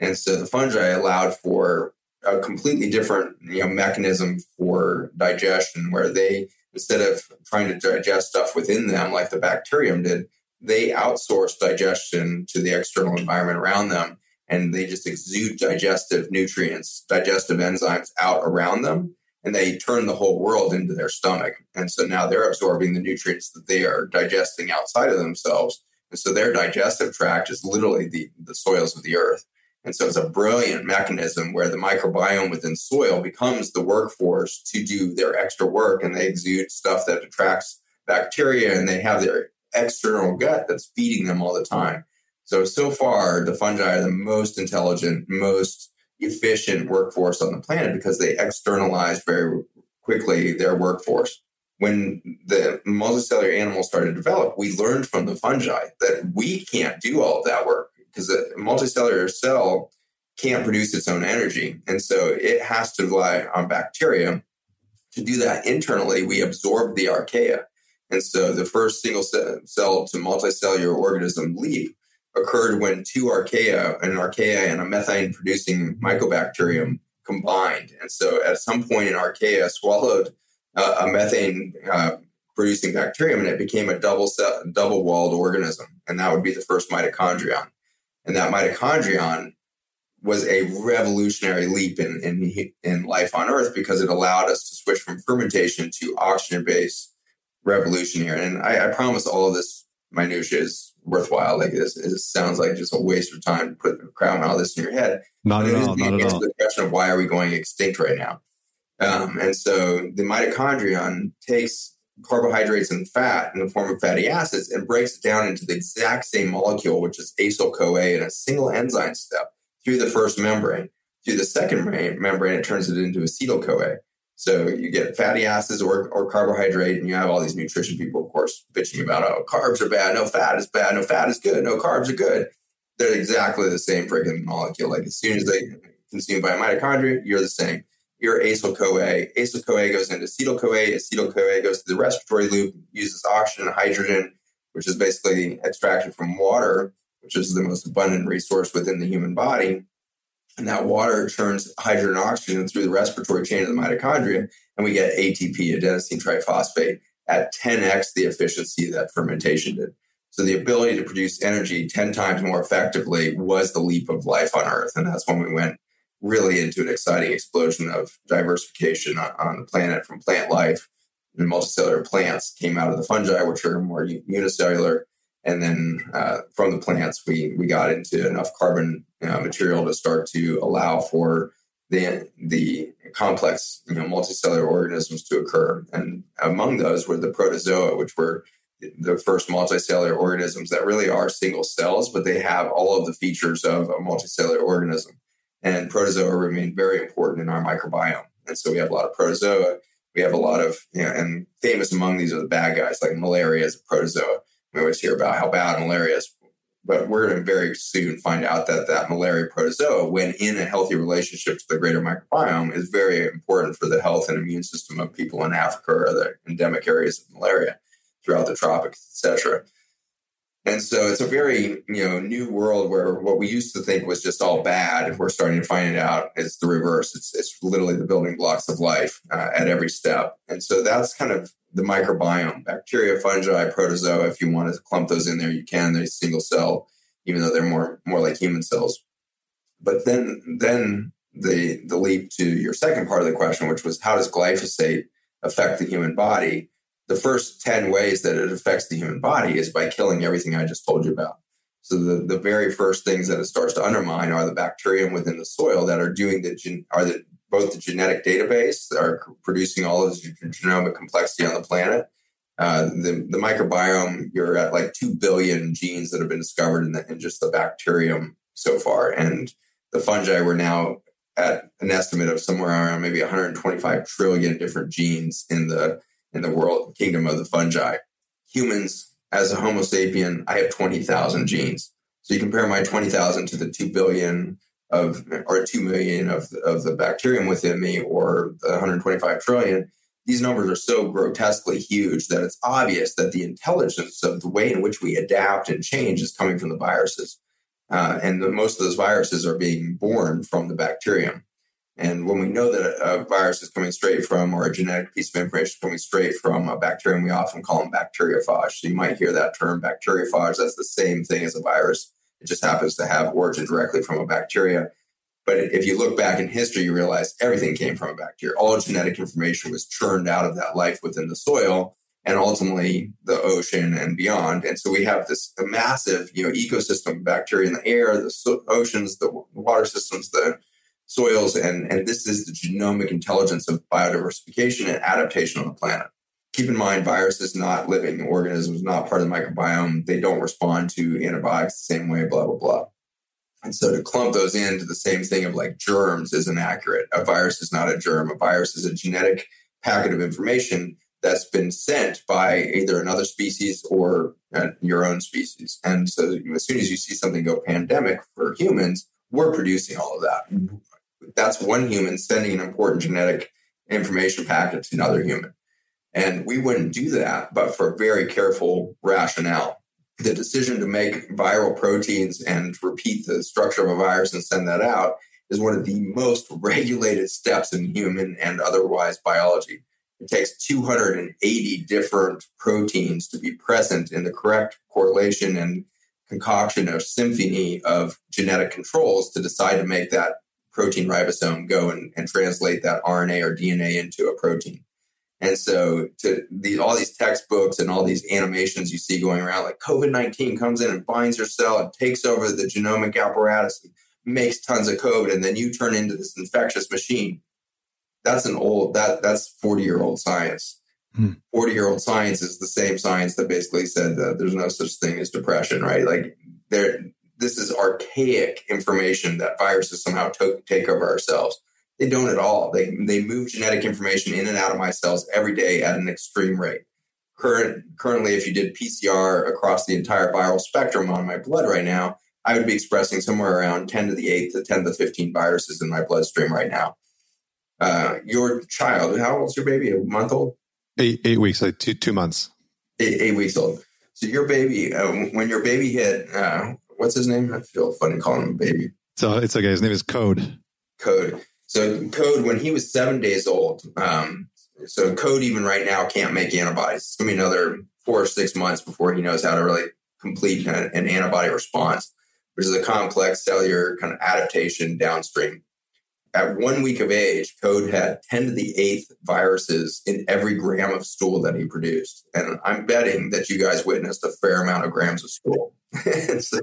B: And so the fungi allowed for a completely different you know, mechanism for digestion, where they, instead of trying to digest stuff within them like the bacterium did, they outsource digestion to the external environment around them. And they just exude digestive nutrients, digestive enzymes out around them. And they turn the whole world into their stomach. And so now they're absorbing the nutrients that they are digesting outside of themselves. And so their digestive tract is literally the, the soils of the earth. And so it's a brilliant mechanism where the microbiome within soil becomes the workforce to do their extra work and they exude stuff that attracts bacteria and they have their external gut that's feeding them all the time. So, so far, the fungi are the most intelligent, most efficient workforce on the planet because they externalize very quickly their workforce. When the multicellular animals started to develop, we learned from the fungi that we can't do all of that work because a multicellular cell can't produce its own energy. And so it has to rely on bacteria. To do that internally, we absorb the archaea. And so the first single cell to multicellular organism leap occurred when two archaea, an archaea and a methane producing mycobacterium combined. And so at some point an archaea swallowed uh, a methane uh, producing bacterium and it became a double double walled organism. And that would be the first mitochondrion. And that mitochondrion was a revolutionary leap in, in, in life on Earth because it allowed us to switch from fermentation to oxygen based revolution here. And I, I, promise all of this minutia is worthwhile. Like this, it sounds like just a waste of time to put a crowd all this in your head.
A: Not but at all. Not at all.
B: The question of why are we going extinct right now? Um, and so the mitochondrion takes carbohydrates and fat in the form of fatty acids and breaks it down into the exact same molecule, which is acyl CoA in a single enzyme step through the first membrane. Through the second membrane, it turns it into acetyl CoA. So you get fatty acids or, or carbohydrate, and you have all these nutrition people, of course, bitching about, oh, carbs are bad, no fat is bad, no fat is good, no carbs are good. They're exactly the same freaking molecule. Like as soon as they consumed by a mitochondria, you're the same. You're acyl CoA. Acyl CoA goes into acetyl CoA. Acetyl CoA goes to the respiratory loop, uses oxygen and hydrogen, which is basically the extraction from water, which is the most abundant resource within the human body and that water turns hydrogen and oxygen through the respiratory chain of the mitochondria, and we get ATP, adenosine triphosphate, at 10x the efficiency that fermentation did. So the ability to produce energy 10 times more effectively was the leap of life on Earth. And that's when we went really into an exciting explosion of diversification on, on the planet from plant life. And multicellular plants came out of the fungi, which are more unicellular and then uh, from the plants we we got into enough carbon uh, material to start to allow for the the complex you know multicellular organisms to occur. And among those were the protozoa which were the first multicellular organisms that really are single cells but they have all of the features of a multicellular organism and protozoa remain very important in our microbiome. And so we have a lot of protozoa. We have a lot of you know and famous among these are the bad guys like malaria is a protozoa. We always hear about how bad malaria is, but we're going to very soon find out that that malaria protozoa, when in a healthy relationship to the greater microbiome, is very important for the health and immune system of people in Africa or other endemic areas of malaria throughout the tropics, etc. And so it's a very, you know, new world where what we used to think was just all bad, we're starting to find it out is the reverse. It's, it's literally the building blocks of life uh, at every step. And so that's kind of the microbiome, bacteria, fungi, protozoa. If you want to clump those in there, you can. They're single cell, even though they're more, more like human cells. But then, then the, the leap to your second part of the question, which was how does glyphosate affect the human body? The first 10 ways that it affects the human body is by killing everything I just told you about. So the, the very first things that it starts to undermine are the bacterium within the soil that are doing the gen, are the both the genetic database are producing all of the genomic complexity on the planet. Uh, the, the microbiome, you're at like 2 billion genes that have been discovered in, the, in just the bacterium so far. And the fungi, we're now at an estimate of somewhere around maybe 125 trillion different genes in the in the world kingdom of the fungi. Humans, as a Homo sapien, I have 20,000 genes. So you compare my 20,000 to the 2 billion of, or 2 million of, of the bacterium within me, or the 125 trillion. These numbers are so grotesquely huge that it's obvious that the intelligence of the way in which we adapt and change is coming from the viruses. Uh, and the, most of those viruses are being born from the bacterium. And when we know that a virus is coming straight from, or a genetic piece of information coming straight from a bacterium, we often call them bacteriophage. So you might hear that term bacteriophage. That's the same thing as a virus. It just happens to have origin directly from a bacteria. But if you look back in history, you realize everything came from a bacteria. All genetic information was churned out of that life within the soil and ultimately the ocean and beyond. And so we have this massive, you know, ecosystem of bacteria in the air, the oceans, the water systems, the soils, and, and this is the genomic intelligence of biodiversification and adaptation on the planet. Keep in mind, viruses, not living organisms, not part of the microbiome. They don't respond to antibiotics the same way, blah, blah, blah. And so to clump those into the same thing of like germs is inaccurate. A virus is not a germ. A virus is a genetic packet of information that's been sent by either another species or uh, your own species. And so as soon as you see something go pandemic for humans, we're producing all of that. That's one human sending an important genetic information packet to another human. And we wouldn't do that, but for very careful rationale. The decision to make viral proteins and repeat the structure of a virus and send that out is one of the most regulated steps in human and otherwise biology. It takes 280 different proteins to be present in the correct correlation and concoction or symphony of genetic controls to decide to make that protein ribosome go and, and translate that RNA or DNA into a protein. And so, to the, all these textbooks and all these animations you see going around, like COVID 19 comes in and binds your cell and takes over the genomic apparatus and makes tons of COVID, and then you turn into this infectious machine that's an old that that's 40 year old science 40 hmm. year old science is the same science that basically said that there's no such thing as depression right like there this is archaic information that viruses somehow to- take over ourselves they don't at all they they move genetic information in and out of my cells every day at an extreme rate current currently if you did pcr across the entire viral spectrum on my blood right now i would be expressing somewhere around 10 to the 8th to 10 to the 15 viruses in my bloodstream right now uh, your child, how old's your baby? A month old?
A: Eight, eight weeks, like two, two months.
B: Eight, eight weeks old. So your baby, uh, when your baby hit, uh, what's his name? I feel funny calling him a baby.
A: So it's okay. His name is Code.
B: Code. So Code, when he was seven days old, um, so Code even right now can't make antibodies. It's going to be another four or six months before he knows how to really complete an antibody response, which is a complex cellular kind of adaptation downstream at one week of age, Code had 10 to the eighth viruses in every gram of stool that he produced. And I'm betting that you guys witnessed a fair amount of grams of stool. so,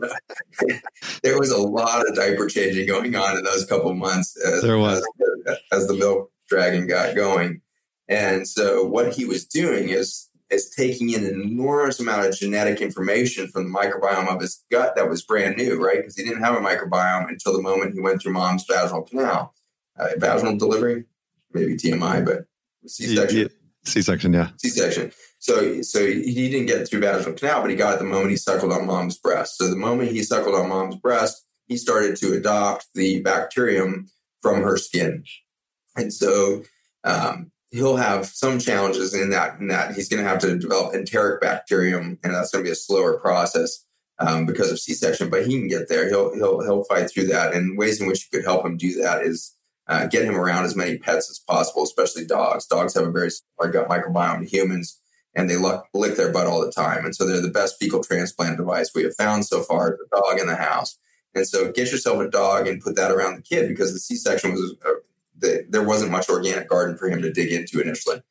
B: there was a lot of diaper changing going on in those couple months as,
A: there was.
B: As, as the milk dragon got going. And so what he was doing is is taking in an enormous amount of genetic information from the microbiome of his gut that was brand new, right? Because he didn't have a microbiome until the moment he went through mom's vaginal canal uh, vaginal delivery, maybe TMI, but C-section. Yeah,
A: C-section, yeah.
B: C-section. So, so he didn't get through vaginal canal, but he got it the moment he suckled on mom's breast. So the moment he suckled on mom's breast, he started to adopt the bacterium from her skin, and so um, he'll have some challenges in that. In that he's going to have to develop enteric bacterium, and that's going to be a slower process um, because of C-section. But he can get there. He'll he'll he'll fight through that. And ways in which you could help him do that is uh, get him around as many pets as possible, especially dogs. Dogs have a very similar gut microbiome to humans, and they lick, their butt all the time. And so they're the best fecal transplant device we have found so far. The dog in the house. And so get yourself a dog and put that around the kid because the C-section was uh, the, there wasn't much organic garden for him to dig into initially.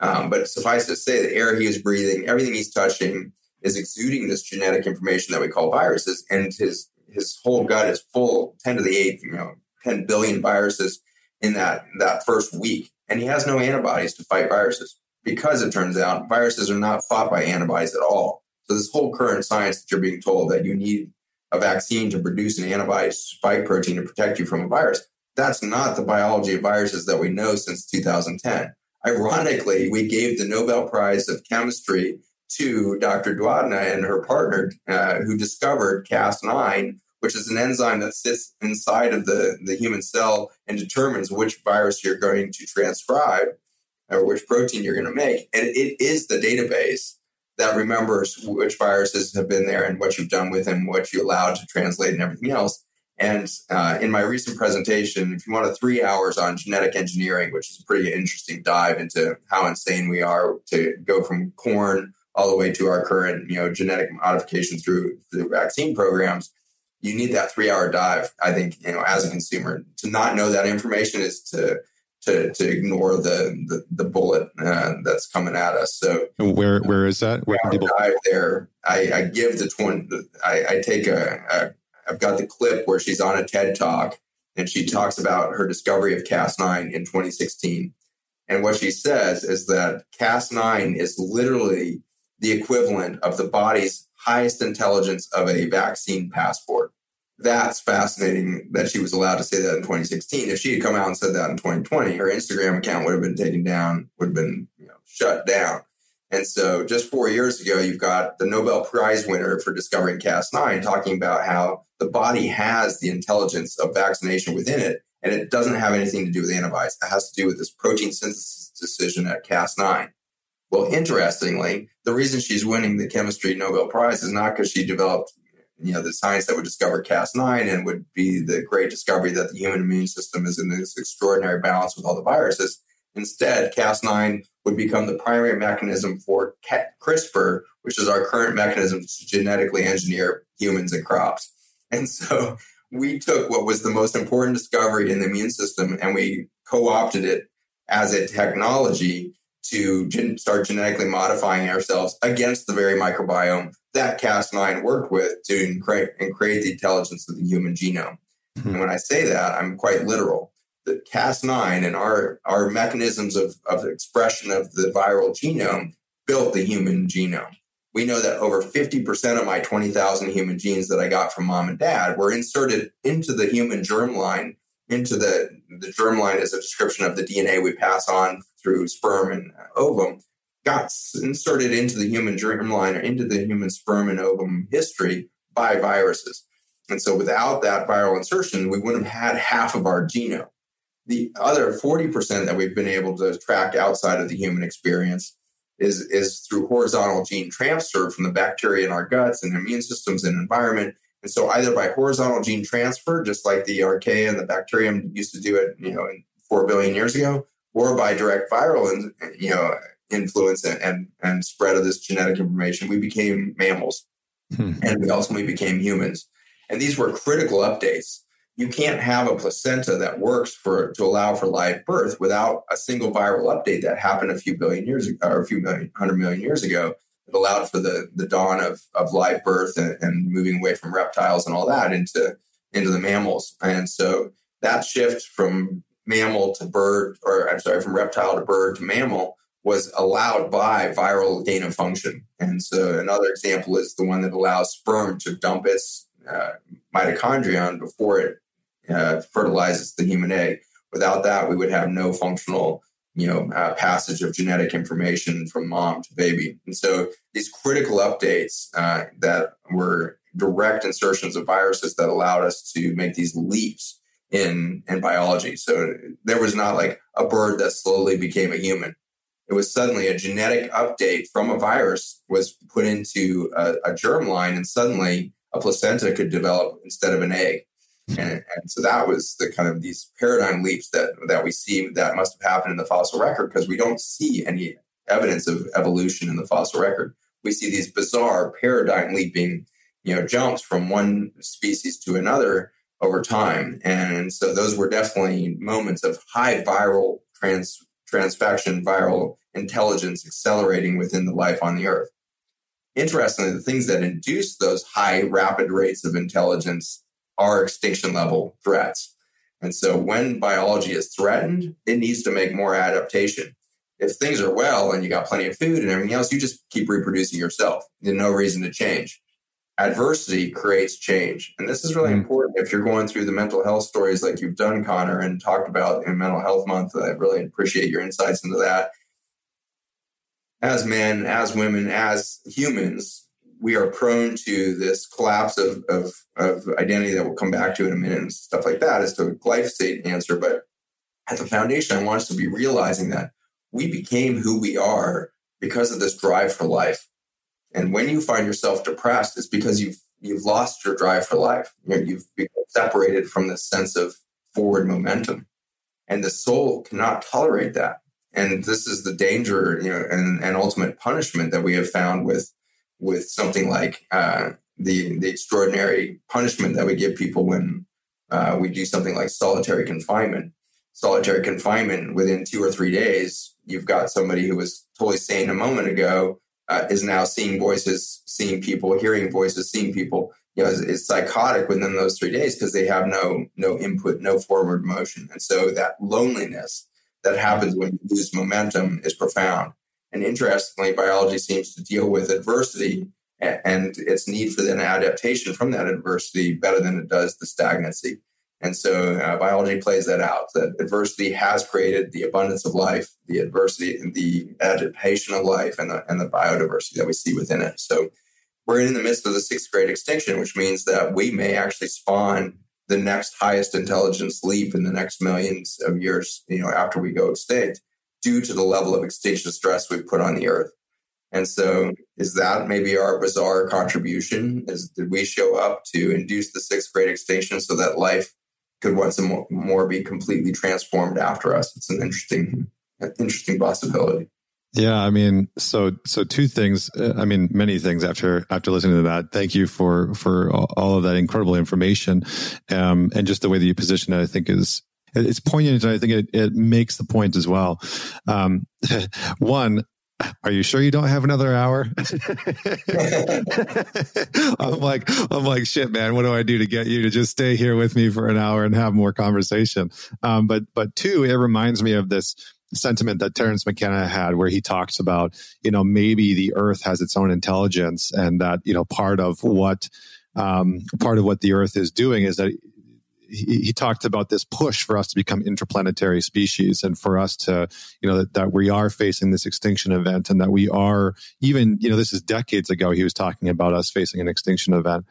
B: Um, but suffice to say, the air he was breathing, everything he's touching, is exuding this genetic information that we call viruses, and his his whole gut is full, ten to the eighth, you know, 10 billion viruses in that, that first week. And he has no antibodies to fight viruses because it turns out viruses are not fought by antibodies at all. So this whole current science that you're being told that you need a vaccine to produce an antibody spike protein to protect you from a virus, that's not the biology of viruses that we know since 2010. Ironically, we gave the Nobel Prize of Chemistry to Dr. Doudna and her partner, uh, who discovered Cas9 which is an enzyme that sits inside of the, the human cell and determines which virus you're going to transcribe or which protein you're going to make. And it is the database that remembers which viruses have been there and what you've done with them, what you allowed to translate, and everything else. And uh, in my recent presentation, if you want a three hours on genetic engineering, which is a pretty interesting dive into how insane we are to go from corn all the way to our current, you know, genetic modification through through vaccine programs, you need that three hour dive. I think, you know, as a consumer, to not know that information is to to, to ignore the the, the bullet uh, that's coming at us. So
A: where where is that? Where
B: can people dive there? I, I give the twin. I, I take a, a. I've got the clip where she's on a TED talk and she talks about her discovery of Cas9 in 2016. And what she says is that Cas9 is literally the equivalent of the body's highest intelligence of a vaccine passport. That's fascinating that she was allowed to say that in 2016. If she had come out and said that in 2020, her Instagram account would have been taken down, would have been you know, shut down. And so just four years ago, you've got the Nobel Prize winner for discovering Cas9 talking about how the body has the intelligence of vaccination within it, and it doesn't have anything to do with antibodies. It has to do with this protein synthesis decision at Cas9. Well, interestingly, the reason she's winning the chemistry Nobel Prize is not because she developed you know, the science that would discover Cas9 and would be the great discovery that the human immune system is in this extraordinary balance with all the viruses. Instead, Cas9 would become the primary mechanism for CRISPR, which is our current mechanism to genetically engineer humans and crops. And so we took what was the most important discovery in the immune system and we co opted it as a technology to gen- start genetically modifying ourselves against the very microbiome that Cas9 worked with to create, and create the intelligence of the human genome. Mm-hmm. And when I say that, I'm quite literal. The Cas9 and our, our mechanisms of, of expression of the viral genome built the human genome. We know that over 50% of my 20,000 human genes that I got from mom and dad were inserted into the human germline. Into the, the germline is a description of the DNA we pass on through sperm and uh, ovum got inserted into the human germline or into the human sperm and ovum history by viruses. And so without that viral insertion, we wouldn't have had half of our genome. The other 40% that we've been able to track outside of the human experience is, is through horizontal gene transfer from the bacteria in our guts and immune systems and environment. And so either by horizontal gene transfer, just like the archaea and the bacterium used to do it, you know, 4 billion years ago, or by direct viral, you know, influence and, and, and spread of this genetic information, we became mammals hmm. and we ultimately became humans. And these were critical updates. You can't have a placenta that works for to allow for live birth without a single viral update that happened a few billion years ago, or a few million, hundred million years ago allowed for the, the dawn of, of live birth and, and moving away from reptiles and all that into, into the mammals. And so that shift from mammal to bird, or I'm sorry, from reptile to bird to mammal was allowed by viral gain of function. And so another example is the one that allows sperm to dump its uh, mitochondrion before it uh, fertilizes the human egg. Without that, we would have no functional, you know, uh, passage of genetic information from mom to baby. And so these critical updates uh, that were direct insertions of viruses that allowed us to make these leaps in in biology. So there was not like a bird that slowly became a human it was suddenly a genetic update from a virus was put into a, a germ line and suddenly a placenta could develop instead of an egg and, and, so that was the kind of these paradigm leaps that that we see that must have happened in the fossil record because we don't see any evidence of evolution in the fossil record we see these bizarre paradigm leaping you know jumps from one species to another over time and so those were definitely moments of high viral trans transfection viral intelligence accelerating within the life on the earth. Interestingly, the things that induce those high rapid rates of intelligence are extinction level threats. And so when biology is threatened, it needs to make more adaptation. If things are well and you got plenty of food and everything else, you just keep reproducing yourself. There's no reason to change adversity creates change. And this is really mm-hmm. important if you're going through the mental health stories like you've done, Connor, and talked about in Mental Health Month. I really appreciate your insights into that. As men, as women, as humans, we are prone to this collapse of, of, of identity that we'll come back to in a minute and stuff like that is a glyphosate answer. But at the foundation, I want us to be realizing that we became who we are because of this drive for life and when you find yourself depressed, it's because you've you've lost your drive for life. You've become separated from this sense of forward momentum, and the soul cannot tolerate that. And this is the danger, you know, and, and ultimate punishment that we have found with with something like uh, the the extraordinary punishment that we give people when uh, we do something like solitary confinement. Solitary confinement within two or three days, you've got somebody who was totally sane a moment ago uh, is now seeing voices, seeing people, hearing voices, seeing people. You know, is psychotic within those three days because they have no no input, no forward motion, and so that loneliness that happens when you lose momentum is profound. And interestingly, biology seems to deal with adversity and its need for then adaptation from that adversity better than it does the stagnancy. And so uh, biology plays that out that adversity has created the abundance of life, the adversity and the adaptation of life, and the, and the biodiversity that we see within it. So we're in the midst of the sixth great extinction, which means that we may actually spawn the next highest intelligence leap in the next millions of years, you know, after we go extinct, due to the level of extinction stress we've put on the earth. And so, is that maybe our bizarre contribution? Is did we show up to induce the sixth great extinction so that life could once more be completely transformed after us? It's an interesting, interesting possibility.
A: Yeah, I mean, so so two things. Uh, I mean, many things after after listening to that. Thank you for for all of that incredible information, um, and just the way that you position it. I think is it's poignant, and I think it, it makes the point as well. Um, one, are you sure you don't have another hour? I'm like, I'm like, shit, man. What do I do to get you to just stay here with me for an hour and have more conversation? Um, but, but two, it reminds me of this sentiment that Terence McKenna had, where he talks about, you know, maybe the Earth has its own intelligence, and that you know part of what um, part of what the Earth is doing is that he, he, talked about this push for us to become interplanetary species and for us to, you know, that, that, we are facing this extinction event and that we are even, you know, this is decades ago. He was talking about us facing an extinction event.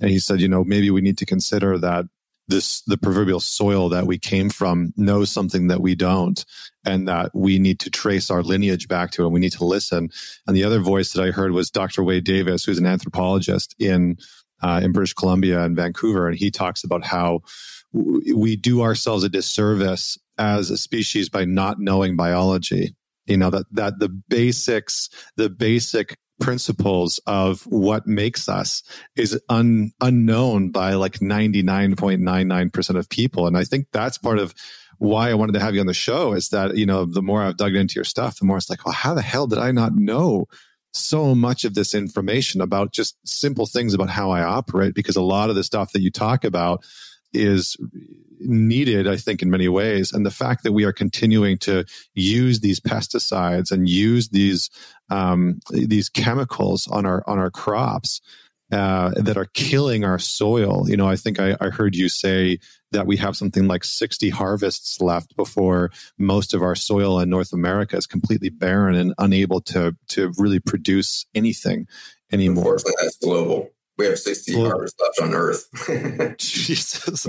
A: And he said, you know, maybe we need to consider that this the proverbial soil that we came from knows something that we don't and that we need to trace our lineage back to and we need to listen and the other voice that i heard was dr wade davis who's an anthropologist in uh, in british columbia and vancouver and he talks about how w- we do ourselves a disservice as a species by not knowing biology you know that that the basics the basic principles of what makes us is un, unknown by like 99.99% of people. And I think that's part of why I wanted to have you on the show is that, you know, the more I've dug into your stuff, the more it's like, well, how the hell did I not know so much of this information about just simple things about how I operate? Because a lot of the stuff that you talk about is needed, I think, in many ways. And the fact that we are continuing to use these pesticides and use these um, these chemicals on our on our crops uh, that are killing our soil. You know, I think I, I, heard you say that we have something like 60 harvests left before most of our soil in North America is completely barren and unable to to really produce anything anymore.
B: Unfortunately, that's global. We have 60 well, harvests left on Earth.
A: Jesus.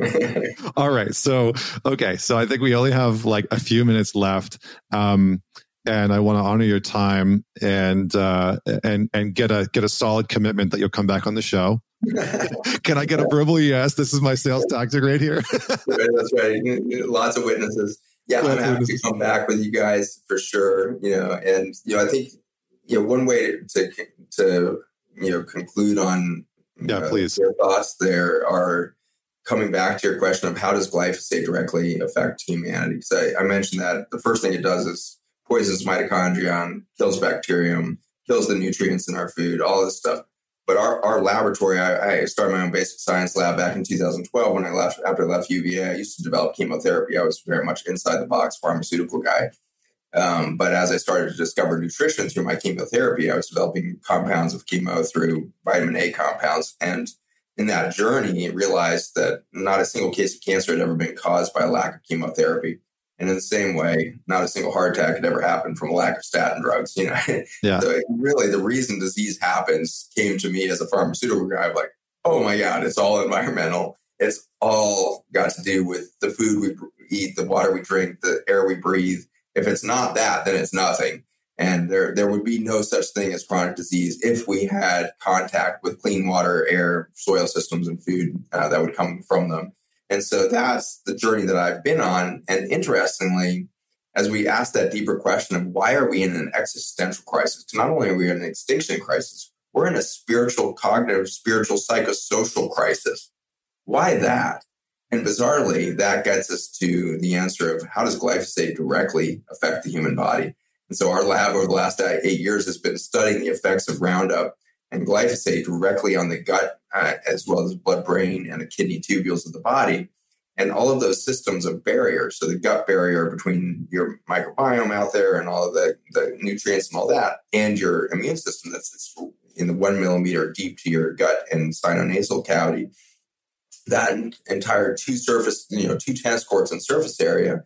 A: All right. So, okay. So I think we only have like a few minutes left. Um, and I want to honor your time and uh, and and get a get a solid commitment that you'll come back on the show. Can I get a verbal yes? This is my sales tactic right here.
B: That's right. Lots of witnesses. Yeah, I'm happy to come back with you guys for sure. You know, and you know, I think you know one way to to you know conclude on
A: yeah, uh, please.
B: Your thoughts there are coming back to your question of how does glyphosate directly affect humanity? Because I, I, mentioned that the first thing it does is poisons mitochondria, kills bacterium, kills the nutrients in our food, all this stuff. But our, our laboratory, I, I started my own basic science lab back in 2012 when I left after I left UVA. I used to develop chemotherapy. I was very much inside the box pharmaceutical guy. Um, but as I started to discover nutrition through my chemotherapy, I was developing compounds of chemo through vitamin A compounds. And in that journey, I realized that not a single case of cancer had ever been caused by a lack of chemotherapy. And in the same way, not a single heart attack had ever happened from a lack of statin drugs. You know,
A: yeah.
B: so really, the reason disease happens came to me as a pharmaceutical guy. I'm like, oh my god, it's all environmental. It's all got to do with the food we eat, the water we drink, the air we breathe, if it's not that, then it's nothing. And there, there would be no such thing as chronic disease if we had contact with clean water, air, soil systems, and food uh, that would come from them. And so that's the journey that I've been on. And interestingly, as we ask that deeper question of why are we in an existential crisis? Not only are we in an extinction crisis, we're in a spiritual, cognitive, spiritual, psychosocial crisis. Why that? And bizarrely, that gets us to the answer of how does glyphosate directly affect the human body? And so our lab over the last eight years has been studying the effects of Roundup and glyphosate directly on the gut, uh, as well as blood brain and the kidney tubules of the body. And all of those systems of barriers, so the gut barrier between your microbiome out there and all of the, the nutrients and all that, and your immune system that's in the one millimeter deep to your gut and sinonasal cavity, that entire two surface, you know, two tennis courts and surface area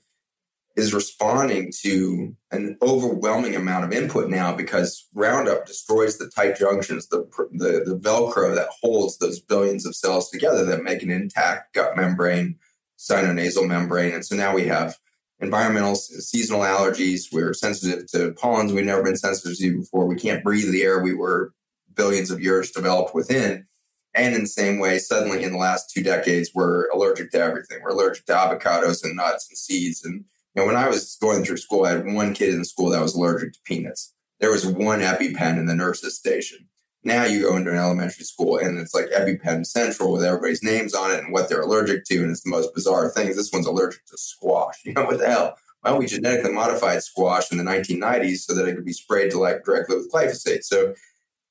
B: is responding to an overwhelming amount of input now because Roundup destroys the tight junctions, the, the, the Velcro that holds those billions of cells together that make an intact gut membrane, sinonasal membrane. And so now we have environmental seasonal allergies. We're sensitive to pollens we've never been sensitive to before. We can't breathe the air we were billions of years developed within. And in the same way, suddenly in the last two decades, we're allergic to everything. We're allergic to avocados and nuts and seeds and know, when I was going through school, I had one kid in school that was allergic to peanuts. There was one EpiPen in the nurse's station. Now you go into an elementary school and it's like EpiPen Central with everybody's names on it and what they're allergic to. And it's the most bizarre things. This one's allergic to squash. You know, what the hell? Well, we genetically modified squash in the 1990s so that it could be sprayed like directly with glyphosate. So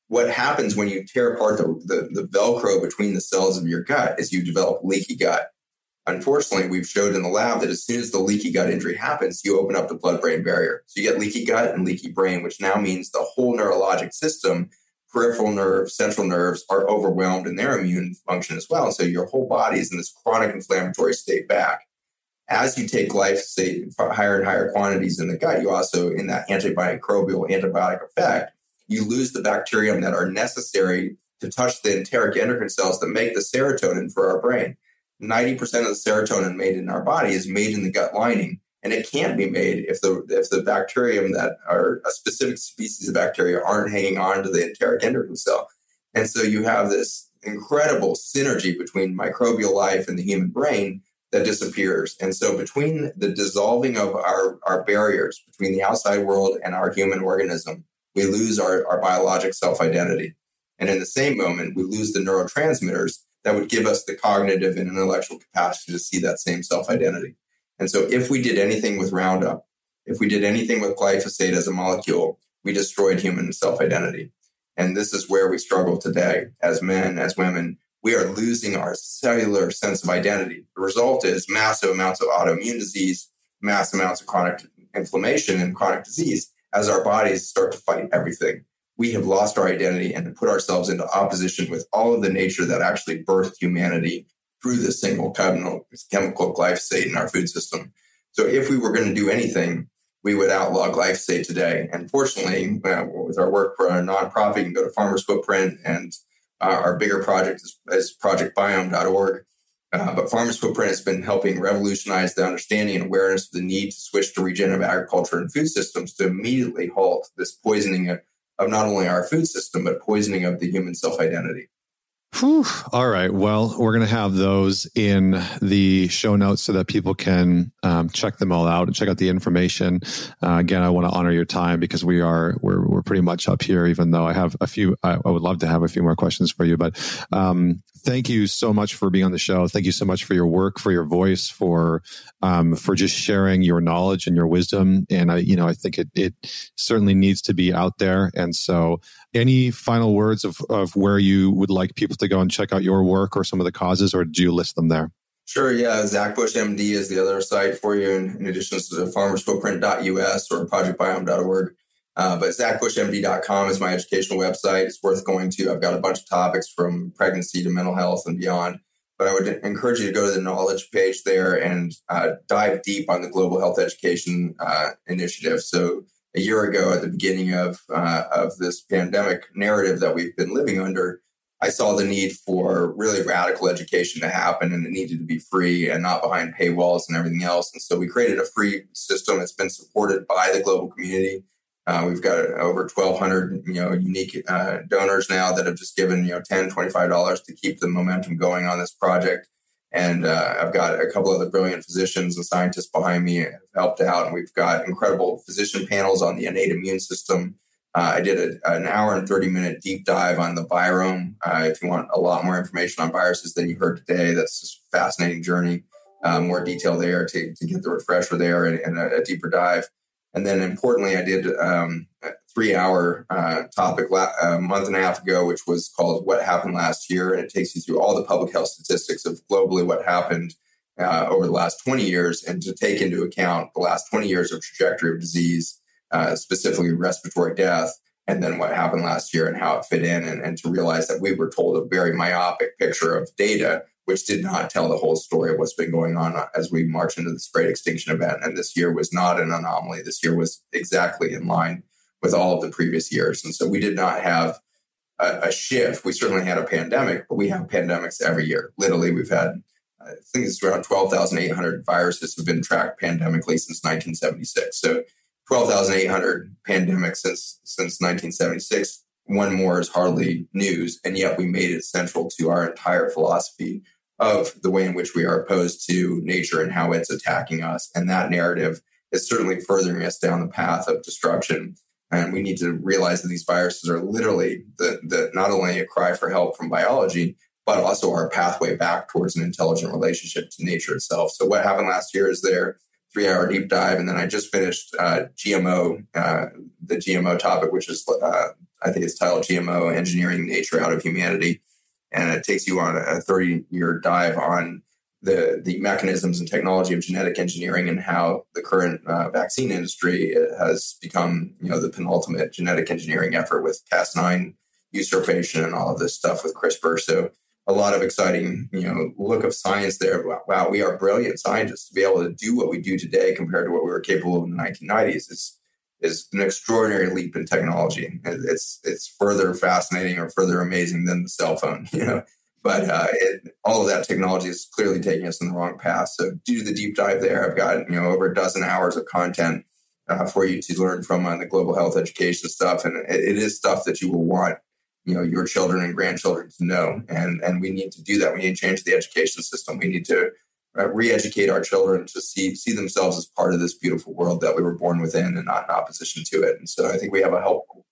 B: what happens when you tear apart the, the, the Velcro between the cells of your gut is you develop leaky gut unfortunately, we've showed in the lab that as soon as the leaky gut injury happens, you open up the blood brain barrier. So you get leaky gut and leaky brain, which now means the whole neurologic system, peripheral nerves, central nerves are overwhelmed in their immune function as well. so your whole body is in this chronic inflammatory state back. As you take glyphosate higher and higher quantities in the gut, you also, in that antimicrobial antibiotic effect, you lose the bacterium that are necessary to touch the enteric endocrine cells that make the serotonin for our brain. 90% of the serotonin made in our body is made in the gut lining and it can't be made if the if the bacterium that are a specific species of bacteria aren't hanging on to the enteric endocrine cell. And so you have this incredible synergy between microbial life and the human brain that disappears. And so between the dissolving of our, our barriers between the outside world and our human organism we lose our, our biologic self-identity. And in the same moment we lose the neurotransmitters that would give us the cognitive and intellectual capacity to see that same self identity. And so, if we did anything with Roundup, if we did anything with glyphosate as a molecule, we destroyed human self identity. And this is where we struggle today as men, as women. We are losing our cellular sense of identity. The result is massive amounts of autoimmune disease, massive amounts of chronic inflammation and chronic disease as our bodies start to fight everything we have lost our identity and put ourselves into opposition with all of the nature that actually birthed humanity through this single chemical glyphosate in our food system. So if we were going to do anything, we would outlaw glyphosate today. And fortunately, uh, with our work for a nonprofit, you can go to Farmers Footprint, and uh, our bigger project is, is projectbiome.org. Uh, but Farmers Footprint has been helping revolutionize the understanding and awareness of the need to switch to regenerative agriculture and food systems to immediately halt this poisoning of of not only our food system, but poisoning of the human self identity.
A: All right. Well, we're going to have those in the show notes so that people can um, check them all out and check out the information. Uh, again, I want to honor your time because we are we're we're pretty much up here. Even though I have a few, I, I would love to have a few more questions for you. But um, thank you so much for being on the show. Thank you so much for your work, for your voice, for um, for just sharing your knowledge and your wisdom. And I, you know, I think it it certainly needs to be out there. And so, any final words of of where you would like people to go and check out your work or some of the causes, or do you list them there?
B: Sure. Yeah. Zach Bush MD is the other site for you, in, in addition to farmersfootprint.us or projectbiome.org. Uh, but zachbushmd.com is my educational website. It's worth going to. I've got a bunch of topics from pregnancy to mental health and beyond. But I would encourage you to go to the knowledge page there and uh, dive deep on the Global Health Education uh, Initiative. So a year ago, at the beginning of uh, of this pandemic narrative that we've been living under, I saw the need for really radical education to happen, and it needed to be free and not behind paywalls and everything else. And so we created a free system. It's been supported by the global community. Uh, we've got over 1,200, you know, unique uh, donors now that have just given, you know, 10, $25 to keep the momentum going on this project. And uh, I've got a couple of the brilliant physicians and scientists behind me have helped out. And we've got incredible physician panels on the innate immune system. Uh, I did a, an hour and 30 minute deep dive on the virome. Uh, if you want a lot more information on viruses than you heard today, that's just a fascinating journey. Uh, more detail there to, to get the refresher there and, and a, a deeper dive. And then importantly, I did um, a three hour uh, topic la- a month and a half ago, which was called What Happened Last Year. And it takes you through all the public health statistics of globally what happened uh, over the last 20 years and to take into account the last 20 years of trajectory of disease, uh, specifically respiratory death. and then what happened last year and how it fit in, and, and to realize that we were told a very myopic picture of data, which did not tell the whole story of what's been going on as we march into this great extinction event. And this year was not an anomaly. This year was exactly in line with all of the previous years. And so we did not have a, a shift. We certainly had a pandemic, but we have pandemics every year. Literally, we've had I think it's around 12,800 viruses have been tracked pandemically since 1976. So 12,800 pandemics since since 1976. One more is hardly news, and yet we made it central to our entire philosophy of the way in which we are opposed to nature and how it's attacking us. And that narrative is certainly furthering us down the path of destruction. And we need to realize that these viruses are literally the, the not only a cry for help from biology, but also our pathway back towards an intelligent relationship to nature itself. So what happened last year is their three hour deep dive. And then I just finished uh, GMO, uh, the GMO topic, which is, uh, I think it's titled GMO Engineering Nature Out of Humanity. And it takes you on a 30 year dive on the, the mechanisms and technology of genetic engineering and how the current uh, vaccine industry has become, you know, the penultimate genetic engineering effort with Cas9 usurpation and all of this stuff with CRISPR. So a lot of exciting, you know, look of science there. Wow, we are brilliant scientists to be able to do what we do today compared to what we were capable of in the 1990s. Is is an extraordinary leap in technology. It's it's further fascinating or further amazing than the cell phone, you know. But uh, it, all of that technology is clearly taking us in the wrong path. So do the deep dive there. I've got you know over a dozen hours of content uh, for you to learn from on the global health education stuff, and it, it is stuff that you will want you know your children and grandchildren to know and and we need to do that we need to change the education system we need to uh, re-educate our children to see see themselves as part of this beautiful world that we were born within and not in opposition to it. And so i think we have a helpful,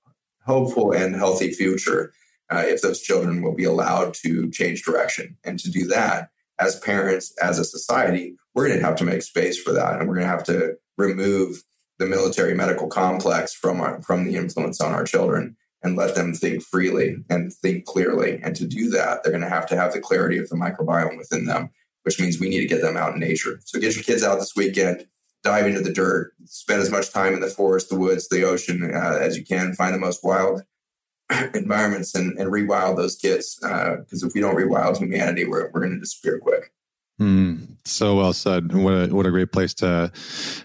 B: hopeful and healthy future uh, if those children will be allowed to change direction. And to do that as parents as a society we're going to have to make space for that. And we're going to have to remove the military medical complex from our, from the influence on our children and let them think freely and think clearly. And to do that, they're going to have to have the clarity of the microbiome within them, which means we need to get them out in nature. So get your kids out this weekend, dive into the dirt, spend as much time in the forest, the woods, the ocean uh, as you can, find the most wild environments and, and rewild those kids. Because uh, if we don't rewild humanity, we're, we're going to disappear quick.
A: Mm, so well said. What a what a great place to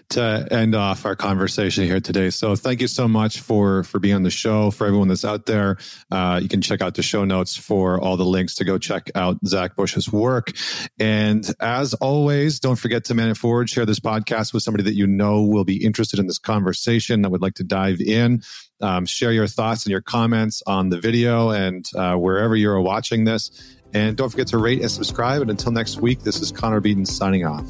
A: to end off our conversation here today. So thank you so much for for being on the show. For everyone that's out there, uh, you can check out the show notes for all the links to go check out Zach Bush's work. And as always, don't forget to man it forward. Share this podcast with somebody that you know will be interested in this conversation that would like to dive in. Um, share your thoughts and your comments on the video and uh, wherever you're watching this. And don't forget to rate and subscribe. And until next week, this is Connor Beaton signing off.